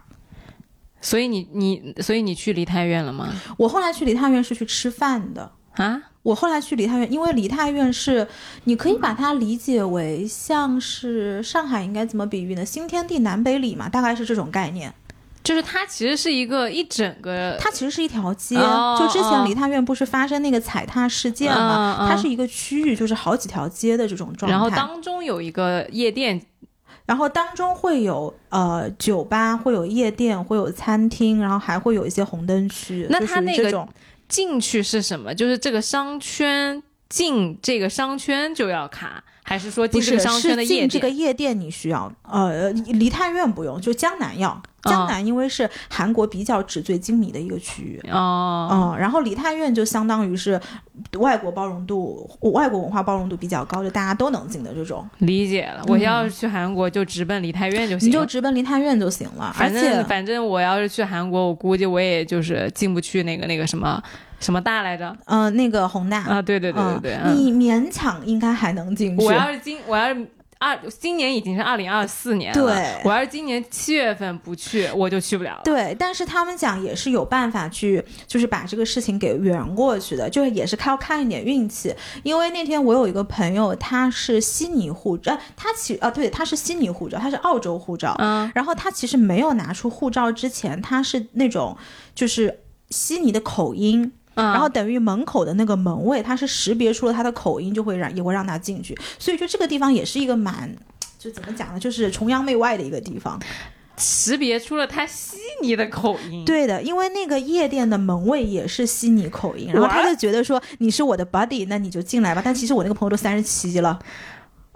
所以你你所以你去梨泰院了吗？我后来去梨泰院是去吃饭的。啊，我后来去梨泰院，因为梨泰院是，你可以把它理解为像是上海应该怎么比喻呢？新天地南北里嘛，大概是这种概念。就是它其实是一个一整个，它其实是一条街，哦就之前哦梨泰院不是发生那个踩踏事件嘛，它是一个区域，就是好几条街的这种状态。然后当中有一个夜店，然后当中会有呃酒吧，会有夜店，会有餐厅，然后还会有一些红灯区。那它那种进去是什么？就是这个商圈进这个商圈就要卡，还是说进不是这个商圈的夜这个店？夜店你需要，呃，梨泰院不用，就江南要。江南因为是韩国比较纸醉金迷的一个区域。哦，嗯，然后梨泰院就相当于是外国包容度、外国文化包容度比较高，就大家都能进的这种，理解了。我要是去韩国，就直奔梨泰院就嗯你就。直奔梨泰院就行了。而反正且反正我要是去韩国，我估计我也就是进不去那个那个什么什么大来着嗯、那个宏大啊？对对对对对，嗯你勉强应该还能进去。我要是今我要是二今年已经是二零二四年了，对我要是今年七月份不去，我就去不了了。对，但是他们讲也是有办法去，就是把这个事情给圆过去的，就是也是靠看一点运气。因为那天我有一个朋友，他是悉尼护照，呃他其啊对，他是悉尼护照，他是澳洲护照，嗯，然后他其实没有拿出护照之前，他是那种就是悉尼的口音。嗯然后等于门口的那个门卫，他是识别出了他的口音，就会让也会让他进去。所以就这个地方也是一个蛮，就怎么讲呢，就是崇洋媚外的一个地方。识别出了他悉尼的口音。，对的，因为那个夜店的门卫也是悉尼口音，然后他就觉得说你是我的 buddy，那你就进来吧。但其实我那个朋友都三十七了，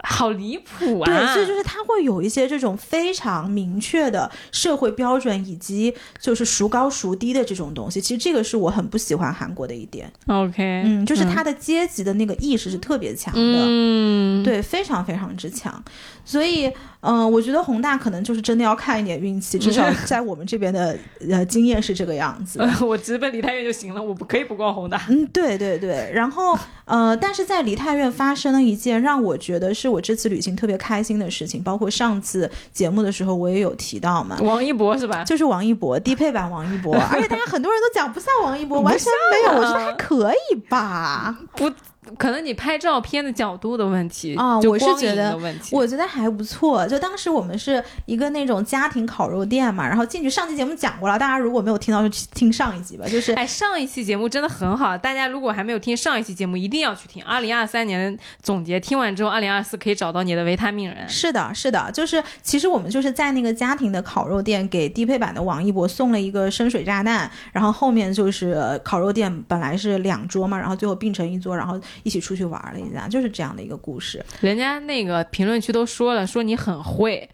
好离谱啊！对，所以就是他会有一些这种非常明确的社会标准，以及就是孰高孰低的这种东西。其实这个是我很不喜欢韩国的一点，OK，嗯，就是他的阶级的那个意识是特别强的。嗯，对，非常非常之强，所以，嗯、我觉得宏大可能就是真的要看一点运气，至少在我们这边的呃经验是这个样子的。我直奔梨泰院就行了，我不可以不逛宏大。嗯，对对对，然后呃，但是在梨泰院发生了一件让我觉得是我这次旅行特别开心的事情，包括上次节目的时候我也有提到嘛。王一博是吧？就是王一博低配版王一博，而且大家很多人都讲不像王一博，完全没有，我觉得还可以吧。不，可能你拍照片的角度的问题啊我是觉得。我觉得还不错。就当时我们是一个那种家庭烤肉店嘛，然后进去上期节目讲过了，大家如果没有听到就听上一集吧。就是哎，上一期节目真的很好，大家如果还没有听上一期节目，一定要去听。二零二三年总结，听完之后，二零二四可以找到你的维他命人。是的，是的，就是其实我们就是在那个家庭的烤肉店给低配版的王一博送了一个深水炸弹，然后后面就是呃烤肉店本来是两桌嘛，然后最后并成一桌，然后一起出去玩了一下，就是这样的一个故事。人家那个评论区都说了，说你很会，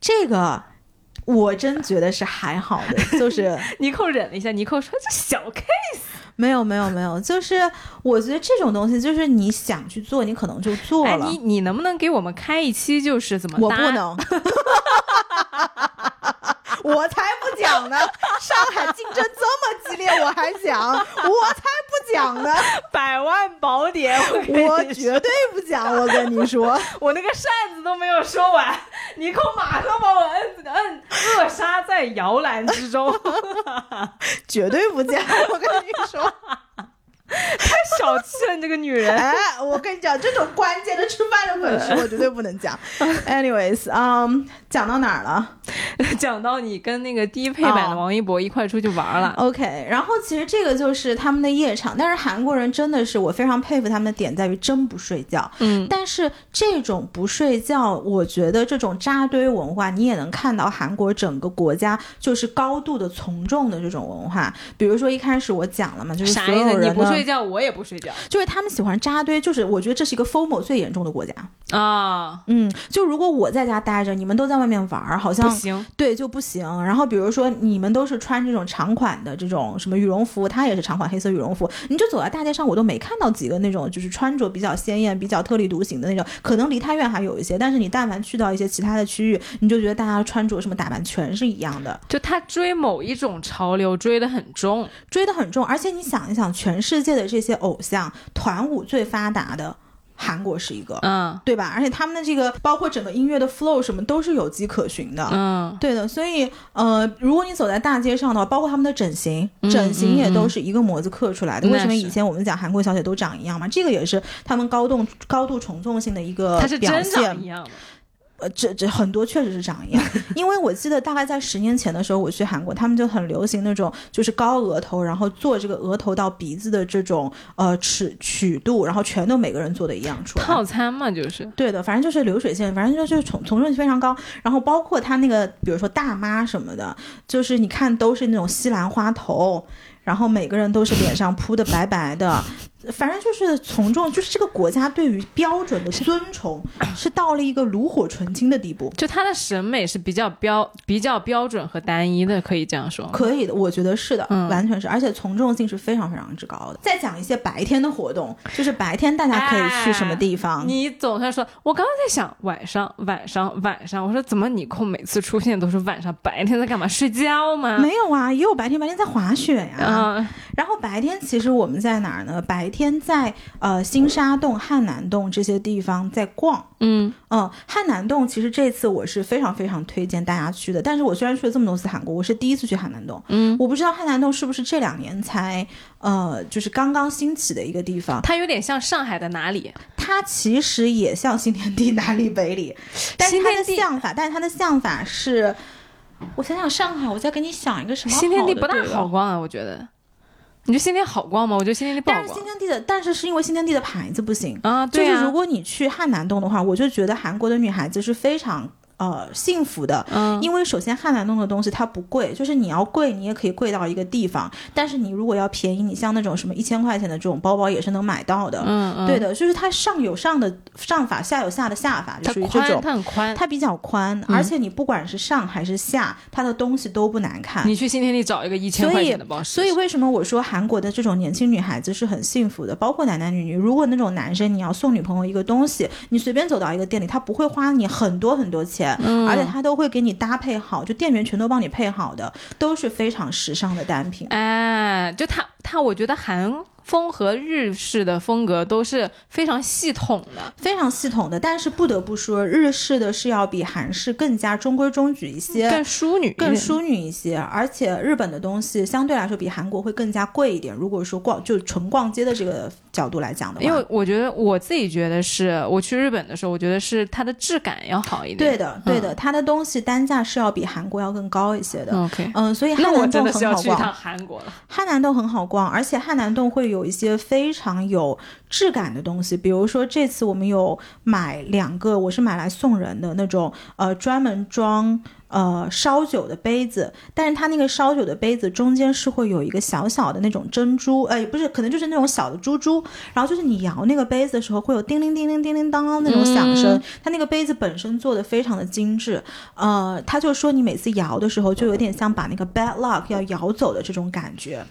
这个我真觉得是还好的，就是尼寇忍了一下，尼寇说：“这小 case。没有没有没有，就是我觉得这种东西，就是你想去做，你可能就做哎，了。你你能不能给我们开一期，就是怎么搭我不能，我才不讲呢！上海竞争这么激烈，我还讲，我才不讲呢！百万宝典？我绝对不讲，我跟你说，我那个扇子都没有说完，你可马上把我摁摁扼杀在摇篮之中，绝对不讲，我跟你说。太小气了，你这个女人。哎，我跟你讲，这种关键的吃饭的本事，我绝对不能讲。Anyways，嗯、讲到哪儿了？讲到你跟那个低配版的哦王一博一块出去玩了，OK，然后其实这个就是他们的夜场，但是韩国人真的是我非常佩服他们的点在于真不睡觉。嗯，但是这种不睡觉，我觉得这种扎堆文化，你也能看到韩国整个国家就是高度的从众的这种文化。比如说一开始我讲了嘛，就是所？有人不睡觉，我也不睡觉就是他们喜欢扎堆，就是我觉得这是一个 FOMO 最严重的国家。啊，嗯，就如果我在家待着，你们都在外面玩儿，好像不行。对就不行。然后比如说你们都是穿这种长款的这种什么羽绒服，他也是长款黑色羽绒服，你就走在大街上，我都没看到几个那种就是穿着比较鲜艳、比较特立独行的那种。可能离太远还有一些，但是你但凡去到一些其他的区域，你就觉得大家穿着什么打扮全是一样的，就他追某一种潮流追得很重，追得很重。而且你想一想，全世界的这些偶像团舞最发达的，韩国是一个。嗯对吧？而且他们的这个包括整个音乐的 flow 什么都是有迹可循的。嗯，对的，所以呃，如果你走在大街上的话，包括他们的整形，嗯整形也都是一个模子刻出来的。嗯为什么以前我们讲韩国小姐都长一样嘛？这个也是他们高度高度从众性的一个它是表真长现一。样的。呃，这这很多确实是长一样，因为我记得大概在十年前的时候，我去韩国，他们就很流行那种就是高额头，然后做这个额头到鼻子的这种呃尺曲度，然后全都每个人做的一样出来。套餐嘛，就是对的，反正就是流水线，反正就是从从众性非常高。然后包括他那个，比如说大妈什么的，就是你看都是那种西兰花头，然后每个人都是脸上铺的白白的，反正就是从众，就是这个国家对于标准的尊崇是到了一个炉火纯青的地步。就他的审美是比较标比较标准和单一的，可以这样说。可以的，我觉得是的，嗯完全是，而且从众性是非常非常之高的。再讲一些白天的活动，就是白天大家可以去什么地方？你总算说，我刚刚在想晚上，晚上，晚上，我说怎么你空每次出现都是晚上，白天在干嘛？睡觉吗？没有啊，也有白天，白天在滑雪呀。啊，然后白天其实我们在哪儿呢？白天在呃新沙洞、汉南洞这些地方在逛。嗯，嗯，汉南洞其实这次我是非常非常推荐大家去的。但是我虽然去了这么多次韩国，我是第一次去汉南洞。嗯，我不知道汉南洞是不是这两年才呃就是刚刚兴起的一个地方。它有点像上海的哪里？它其实也像新天地哪里北里，但是它的像法，但是它的像法是，我想想上海，我再给你想一个什么新天地不大好逛啊，我觉得。你觉得新天好逛吗？我觉得新天地不好但是逛新天地的，但是是因为新天地的牌子不行。啊。对啊，就是如果你去汉南洞的话，我就觉得韩国的女孩子是非常呃幸福的，嗯，因为首先汉兰弄的东西它不贵，就是你要贵你也可以贵到一个地方，但是你如果要便宜，你像那种什么一千块钱的这种包包也是能买到的。嗯嗯，对的，就是它上有上的上法，下有下的下法，属于这种。它很宽。它比较宽，嗯而且你不管是上还是下，它的东西都不难看。你去新天地找一个一千块钱的包所以，所以为什么我说韩国的这种年轻女孩子是很幸福的，包括男男女女。如果那种男生你要送女朋友一个东西，你随便走到一个店里，他不会花你很多很多钱，嗯而且他都会给你搭配好，就店员全都帮你配好的，都是非常时尚的单品。哎，就它它，我觉得韩风和日式的风格都是非常系统的。非常系统的，但是不得不说，日式的是要比韩式更加中规中矩一些，更淑女，更淑女一些，而且日本的东西相对来说比韩国会更加贵一点。如果说逛就纯逛街的这个角度来讲的话，因为我觉得我自己觉得是，我去日本的时候，我觉得是它的质感要好一点。对的，对的，它的东西单价是要比韩国要更高一些的。嗯，OK。嗯，所以汉南洞真的要很好逛，韩国了。汉南洞很好逛，而且汉南洞会有有一些非常有质感的东西，比如说这次我们有买两个，我是买来送人的那种，呃，专门装。呃烧酒的杯子，但是它那个烧酒的杯子中间是会有一个小小的那种珍珠，呃，不是，可能就是那种小的珠珠，然后就是你摇那个杯子的时候会有叮铃叮铃叮铃当当那种响声。它那个杯子本身做的非常的精致，呃，他就说你每次摇的时候就有点像把那个 bad luck 要摇走的这种感觉。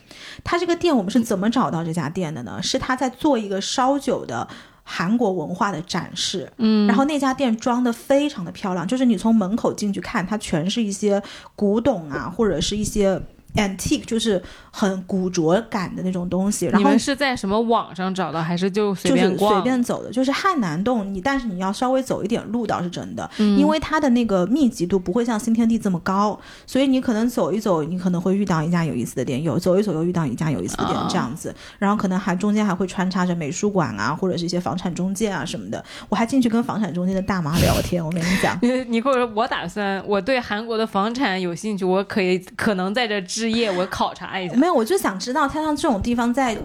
他这个店我们是怎么找到这家店的呢？是他在做一个烧酒的。韩国文化的展示，嗯，然后那家店装的非常的漂亮，就是你从门口进去看，它全是一些古董啊，或者是一些。Antique 就是很古着感的那种东西。然后你们是在什么网上找到，还是就随便随便走的？就是汉南洞，你但是你要稍微走一点路倒是真的，因为它的那个密集度不会像新天地这么高，所以你可能走一走，你可能会遇到一家有意思的店，有走一走又遇到一家有意思的店这样子。然后可能还中间还会穿插着美术馆啊，或者是一些房产中介啊什么的。我还进去跟房产中介的大妈聊天，我跟你讲，你或者我打算我对韩国的房产有兴趣，我可以可能在这。置业，我考察一下。没有，我就想知道，他像这种地方在。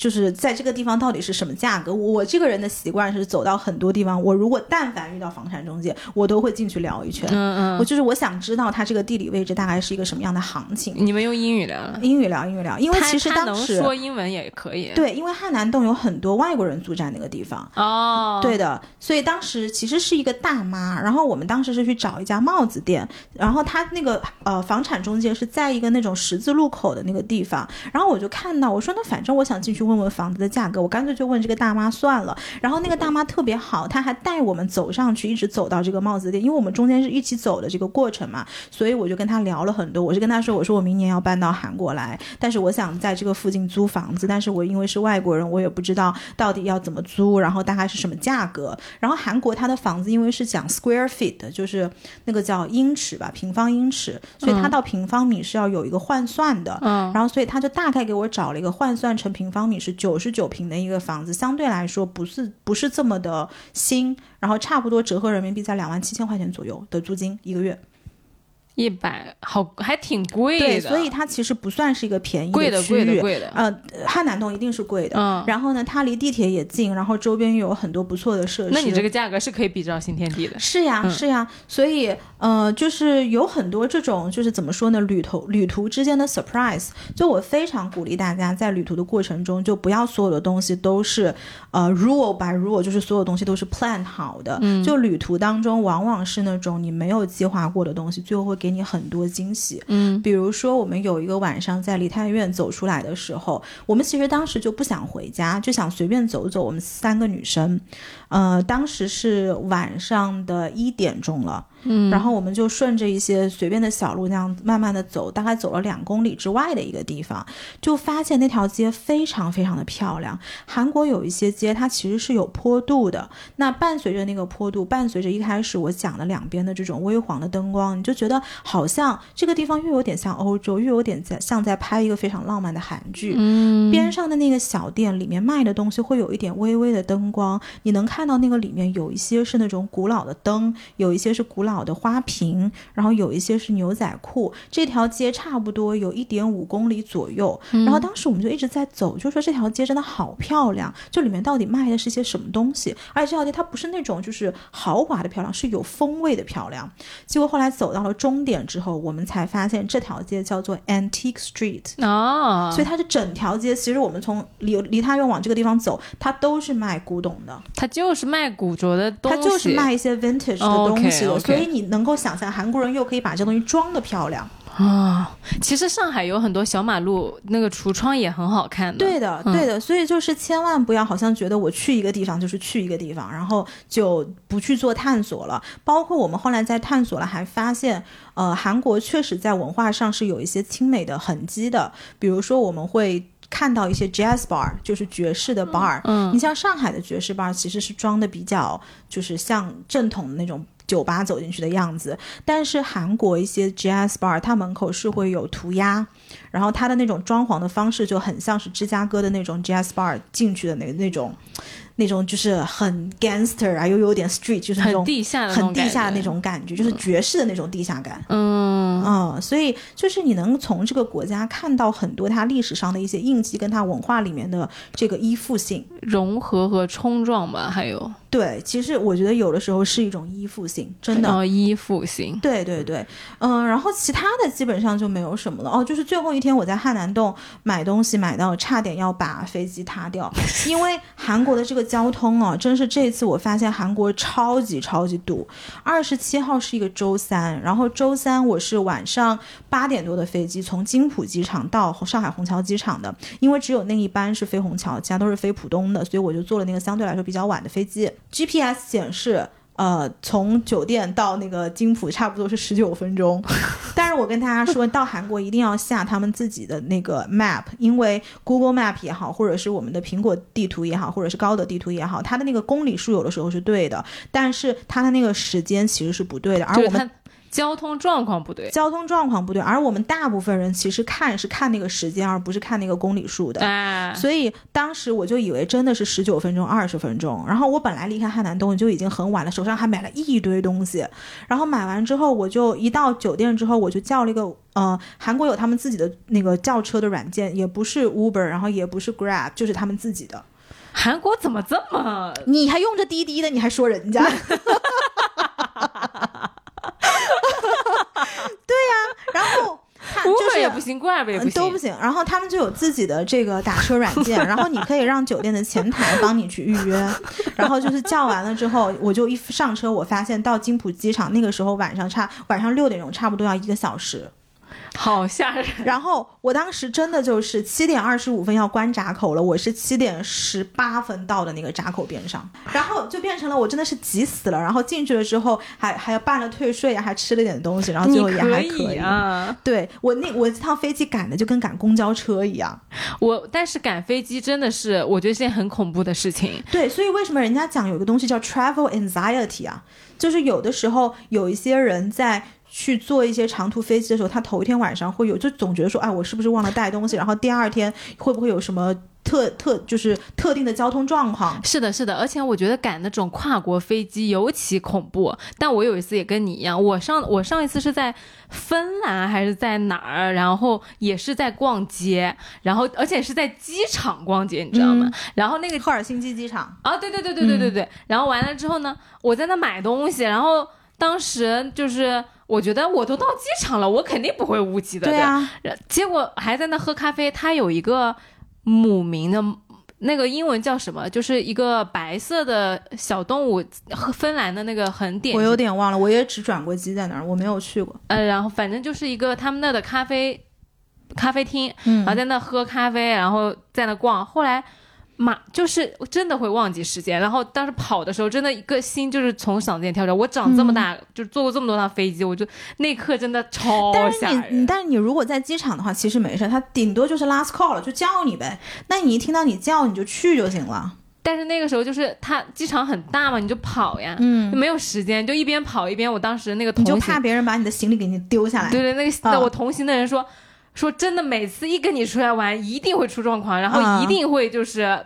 就是在这个地方到底是什么价格？我这个人的习惯是走到很多地方，我如果但凡遇到房产中介，我都会进去聊一圈。嗯嗯，我就是我想知道它这个地理位置大概是一个什么样的行情。你们用英语聊？英语聊，英语聊。因为其实当时说英文也可以。对，因为汉南洞有很多外国人住在那个地方。哦，对的，所以当时其实是一个大妈，然后我们当时是去找一家帽子店，然后他那个呃房产中介是在一个那种十字路口的那个地方，然后我就看到我说那反正我想进去问问房子的价格。我干脆就问这个大妈算了，然后那个大妈特别好，她还带我们走上去，一直走到这个帽子店，因为我们中间是一起走的这个过程嘛，所以我就跟她聊了很多。我是跟她说，我说我明年要搬到韩国来，但是我想在这个附近租房子，但是我因为是外国人，我也不知道到底要怎么租，然后大概是什么价格。然后韩国它的房子因为是讲 square feet，就是那个叫英尺吧，平方英尺，所以它到平方米是要有一个换算的。嗯，然后所以他就大概给我找了一个换算成平方米是九十九平。的一个房子相对来说不是不是这么的新，然后差不多折合人民币在两万七千块钱左右的租金一个月。一百好还挺贵的，对，所以它其实不算是一个便宜的区域。贵的，呃，汉南洞一定是贵的。嗯，然后呢，它离地铁也近，然后周边又有很多不错的设施。那你这个价格是可以比照新天地的。是呀，是呀，所以呃，就是有很多这种，就是怎么说呢，旅途旅途之间的 surprise。就我非常鼓励大家在旅途的过程中，就不要所有的东西都是呃 rule by rule，就是所有东西都是 plan 好的。嗯，就旅途当中往往是那种你没有计划过的东西，最后会给。你很多惊喜，嗯，比如说我们有一个晚上在梨泰院走出来的时候，我们其实当时就不想回家，就想随便走走。我们三个女生，呃，当时是晚上的一点钟了。嗯，然后我们就顺着一些随便的小路那样慢慢的走，大概走了两公里之外的一个地方，就发现那条街非常非常的漂亮。韩国有一些街它其实是有坡度的，那伴随着那个坡度，伴随着一开始我讲的两边的这种微黄的灯光，你就觉得好像这个地方又有点像欧洲，又有点在像在拍一个非常浪漫的韩剧。嗯，边上的那个小店里面卖的东西会有一点微微的灯光，你能看到那个里面有一些是那种古老的灯，有一些是古老。的花瓶，然后有一些是牛仔裤。这条街差不多有一点五公里左右。然后当时我们就一直在走，就说这条街真的好漂亮，就里面到底卖的是些什么东西？而且这条街它不是那种就是豪华的漂亮，是有风味的漂亮。结果后来走到了终点之后，我们才发现这条街叫做 Antique Street 啊，所以它是整条街。其实我们从离离它又往这个地方走，它都是卖古董的，它就是卖古着的东西，它就是卖一些 vintage 的东西的，所以。你能够想象韩国人又可以把这东西装的漂亮啊？其实上海有很多小马路，那个橱窗也很好看的。对的，对的。所以就是千万不要好像觉得我去一个地方就是去一个地方，然后就不去做探索了。包括我们后来在探索了，还发现，呃，韩国确实在文化上是有一些亲美的痕迹的。比如说，我们会。看到一些 jazz bar，就是爵士的 bar。嗯，你像上海的爵士 bar，其实是装的比较，就是像正统的那种酒吧走进去的样子。但是韩国一些 jazz bar，它门口是会有涂鸦，然后它的那种装潢的方式就很像是芝加哥的那种 jazz bar 进去的那那种。那种就是很 gangster 啊，又有点 street，就是那种很地下的那很种感觉地下的那种感觉，就是爵士的那种地下感。嗯，嗯，所以就是你能从这个国家看到很多它历史上的一些印记，跟它文化里面的这个依附性。融合和冲撞吧，还有对，其实我觉得有的时候是一种依附性，真的。哦依附性。对对对，嗯，然后其他的基本上就没有什么了。哦，就是最后一天我在汉南洞买东西，买到差点要把飞机塌掉，因为韩国的这个交通啊，真是这次我发现韩国超级超级堵。二十七号是一个周三，然后周三我是晚上八点多的飞机从金浦机场到上海虹桥机场的，因为只有那一班是飞虹桥，其他都是飞浦东的，所以我就坐了那个相对来说比较晚的飞机。GPS 显示。呃，从酒店到那个金浦差不多是十九分钟，但是我跟大家说，到韩国一定要下他们自己的那个 map，因为 Google Map 也好，或者是我们的苹果地图也好，或者是高德地图也好，它的那个公里数有的时候是对的，但是它的那个时间其实是不对的，而我们交通状况不对，交通状况不对，而我们大部分人其实看是看那个时间，而不是看那个公里数的。哎，所以当时我就以为真的是十九分钟、二十分钟。然后我本来离开汉南东就已经很晚了，手上还买了一堆东西。然后买完之后，我就一到酒店之后，我就叫了一个呃，韩国有他们自己的那个叫车的软件，也不是 Uber，然后也不是 Grab，就是他们自己的。韩国怎么这么？你还用着滴滴的，你还说人家？对呀、然后他就是也不行，Grab 也不行，嗯都不行。然后他们就有自己的这个打车软件，然后你可以让酒店的前台帮你去预约。然后就是叫完了之后，我就一上车，我发现到金浦机场那个时候晚上差晚上六点钟，差不多要一个小时。好吓人。然后我当时真的就是七点二十五分要关闸口了，我是七点十八分到的那个闸口边上，然后就变成了我真的是急死了。然后进去了之后还还要办了退税啊，还吃了点东西，然后最后也还可以啊，对我那我这趟飞机赶的就跟赶公交车一样。我但是赶飞机真的是，我觉得是件很恐怖的事情。对，所以为什么人家讲有一个东西叫 travel anxiety 啊？就是有的时候有一些人在去坐一些长途飞机的时候，他头一天晚上会有，就总觉得说，哎，我是不是忘了带东西？然后第二天会不会有什么特特就是特定的交通状况？是的，是的，而且我觉得赶那种跨国飞机尤其恐怖。但我有一次也跟你一样，我上我上一次是在芬兰还是在哪儿，然后也是在逛街，然后而且是在机场逛街，你知道吗？嗯然后那个赫尔辛基机场，啊，对对对对对对对。然后完了之后呢，我在那买东西，然后当时就是我觉得我都到机场了，我肯定不会误机的。对啊，结果还在那喝咖啡，他有一个母名的。那个英文叫什么？就是一个白色的小动物，芬兰的那个很典我。有点忘了，我也只转过机在那儿，我没有去过。呃，然后反正就是一个他们那的咖啡咖啡厅，嗯然后在那喝咖啡，然后在那逛。后来马就是真的会忘记时间，然后当时跑的时候，真的一个心就是从嗓子眼跳出来。我长这么大，就是坐过这么多趟飞机，我就那一刻真的超但是你，但是你如果在机场的话，其实没事，他顶多就是 last call 了，就叫你呗。那你一听到你叫，你就去就行了。但是那个时候就是他机场很大嘛，你就跑呀，嗯就，没有时间，就一边跑一边。我当时那个同行你就怕别人把你的行李给你丢下来。对对，那个、我同行的人说说真的，每次一跟你出来玩，一定会出状况，然后啊一定会就是。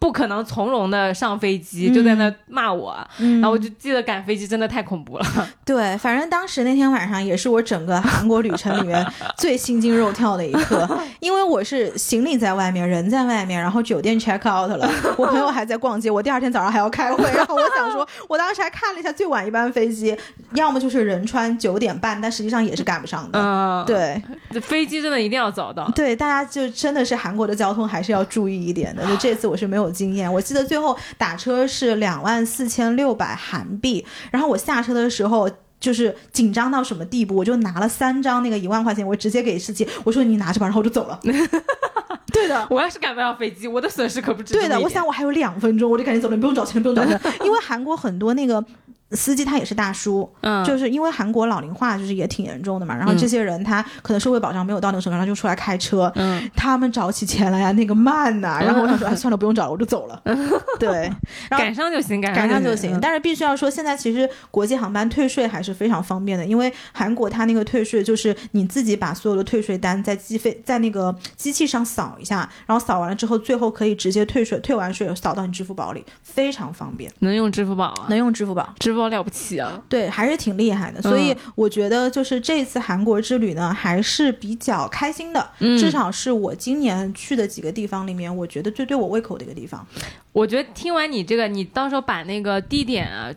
不可能从容的上飞机，就在那骂我，嗯然后我就记得赶飞机真的太恐怖了。对，反正当时那天晚上也是我整个韩国旅程里面最心惊肉跳的一刻，因为我是行李在外面，人在外面，然后酒店 check out 了，我朋友还在逛街，我第二天早上还要开会，然后我想说，我当时还看了一下最晚一班飞机，要么就是仁川九点半，但实际上也是赶不上的。嗯，，对飞机真的一定要早到。对，大家就真的是韩国的交通还是要注意一点的。就这次我是没有经验，我记得最后打车是两万四千六百韩币，然后我下车的时候。就是紧张到什么地步，我就拿了三张那个一万块钱，我直接给司机，我说你拿着吧，然后我就走了。对的，我要是赶不上飞机，我的损失可不止对的，我想我还有两分钟，我就赶紧走了，你不用找钱，不用找钱，因为韩国很多那个司机他也是大叔，嗯，就是因为韩国老龄化就是也挺严重的嘛，然后这些人他可能社会保障没有到那个程度，他就出来开车，嗯，他们找起钱来呀那个慢呐、然后我想说，哎，算了，不用找了，我就走了。对，然后赶上就行，赶赶上就就行。但是必须要说，现在其实国际航班退税还是非常方便的，因为韩国它那个退税就是你自己把所有的退税单在机费在那个机器上扫一下，然后扫完了之后，最后可以直接退税，退完税扫到你支付宝里，非常方便，能用支付宝啊，能用支付宝。支付宝了不起啊，对，还是挺厉害的，所以我觉得就是这次韩国之旅呢，还是比较开心的，嗯至少是我今年去的几个地方里面，我觉得最对我胃口的一个地方。我觉得听完你这个，你到时候把那个地点啊。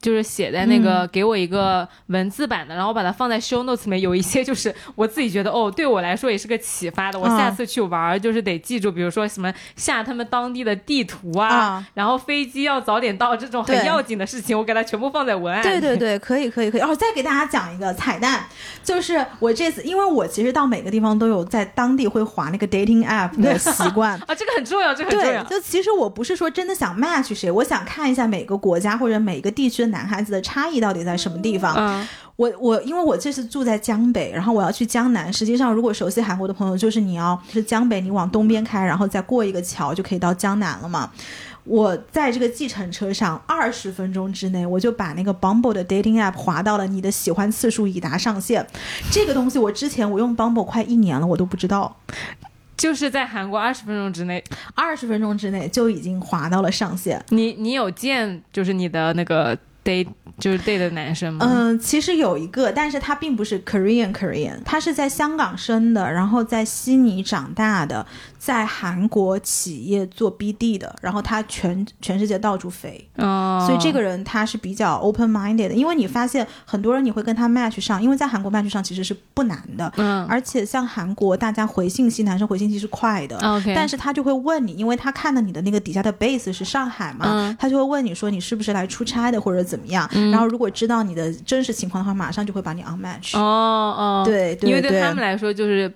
就是写在那个、给我一个文字版的，然后把它放在 show notes 里面。有一些就是我自己觉得哦，对我来说也是个启发的。我下次去玩儿就是得记住，比如说什么下他们当地的地图啊，啊然后飞机要早点到这种很要紧的事情，我给它全部放在文案里。对对对，可以可以可以。哦，再给大家讲一个彩蛋，就是我这次，因为我其实到每个地方都有在当地会划那个 dating app 的 习惯。啊，这个很重要，这个很重要，。就其实我不是说真的想 match 谁，我想看一下每个国家或者每个地区的男孩子的差异到底在什么地方。嗯我我因为我这次住在江北，然后我要去江南。实际上，如果熟悉韩国的朋友，就是你要是江北，你往东边开，然后再过一个桥就可以到江南了嘛。我在这个计程车上，二十分钟之内，我就把那个 Bumble 的 dating app 划到了你的喜欢次数已达上限。这个东西我之前我用 Bumble 快一年了，我都不知道，就是在韩国二十分钟之内，二十分钟之内就已经划到了上限。你你有见就是你的那个 date 就是 date 的男生吗？嗯，其实有一个，但是他并不是 Korean Korean，他是在香港生的，然后在悉尼长大的，在韩国企业做 BD 的，然后他全全世界到处飞，哦，所以这个人他是比较 open minded 的，因为你发现很多人你会跟他 match 上，因为在韩国 match 上其实是不难的，嗯。而且像韩国大家回信息，男生回信息是快的。OK，但是他就会问你，因为他看到你的那个底下的 base 是上海嘛，嗯。他就会问你说你是不是来出差的或者怎么样。然后如果知道你的真实情况的话，马上就会把你 unmatch。哦哦，对对因为对对。他们来说就是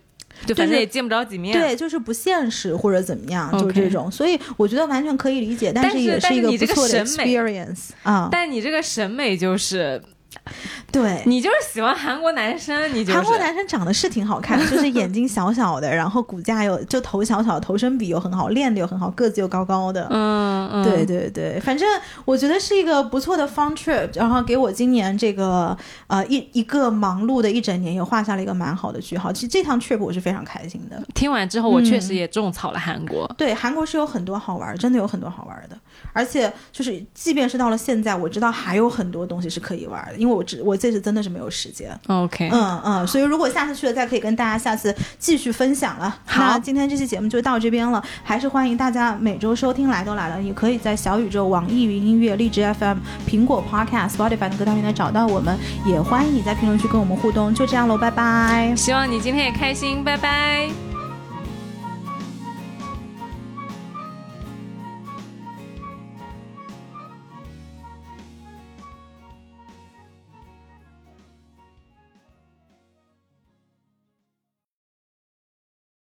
就反正也见不着几面，对，就是不现实或者怎么样就这种，所以我觉得完全可以理解，但但是也是你这个不错的 experience 啊、但你这个审美就是 对，你就是喜欢韩国男生，你就是韩国男生长得是挺好看，就是眼睛小小的，然后骨架又就头小小的，头身比又很好，练的又很好，个子又高高的。嗯嗯，对对对，反正我觉得是一个不错的 fun trip，然后给我今年这个呃一一个忙碌的一整年也画下了一个蛮好的句号。其实这趟 trip 我是非常开心的。听完之后我确嗯实也种草了韩国。对，韩国是有很多好玩儿，真的有很多好玩儿的。而且就是，即便是到了现在，我知道还有很多东西是可以玩儿的，因为我只我这次真的是没有时间。OK，嗯嗯，所以如果下次去了，再可以跟大家下次继续分享了。好那今天这期节目就到这边了，还是欢迎大家每周收听来都来了，也可以在小宇宙、网易云音乐、荔枝 FM、苹果 Podcast、Spotify 等歌单平台找到我们，也欢迎你在评论区跟我们互动。就这样喽，拜拜。希望你今天也开心，拜拜。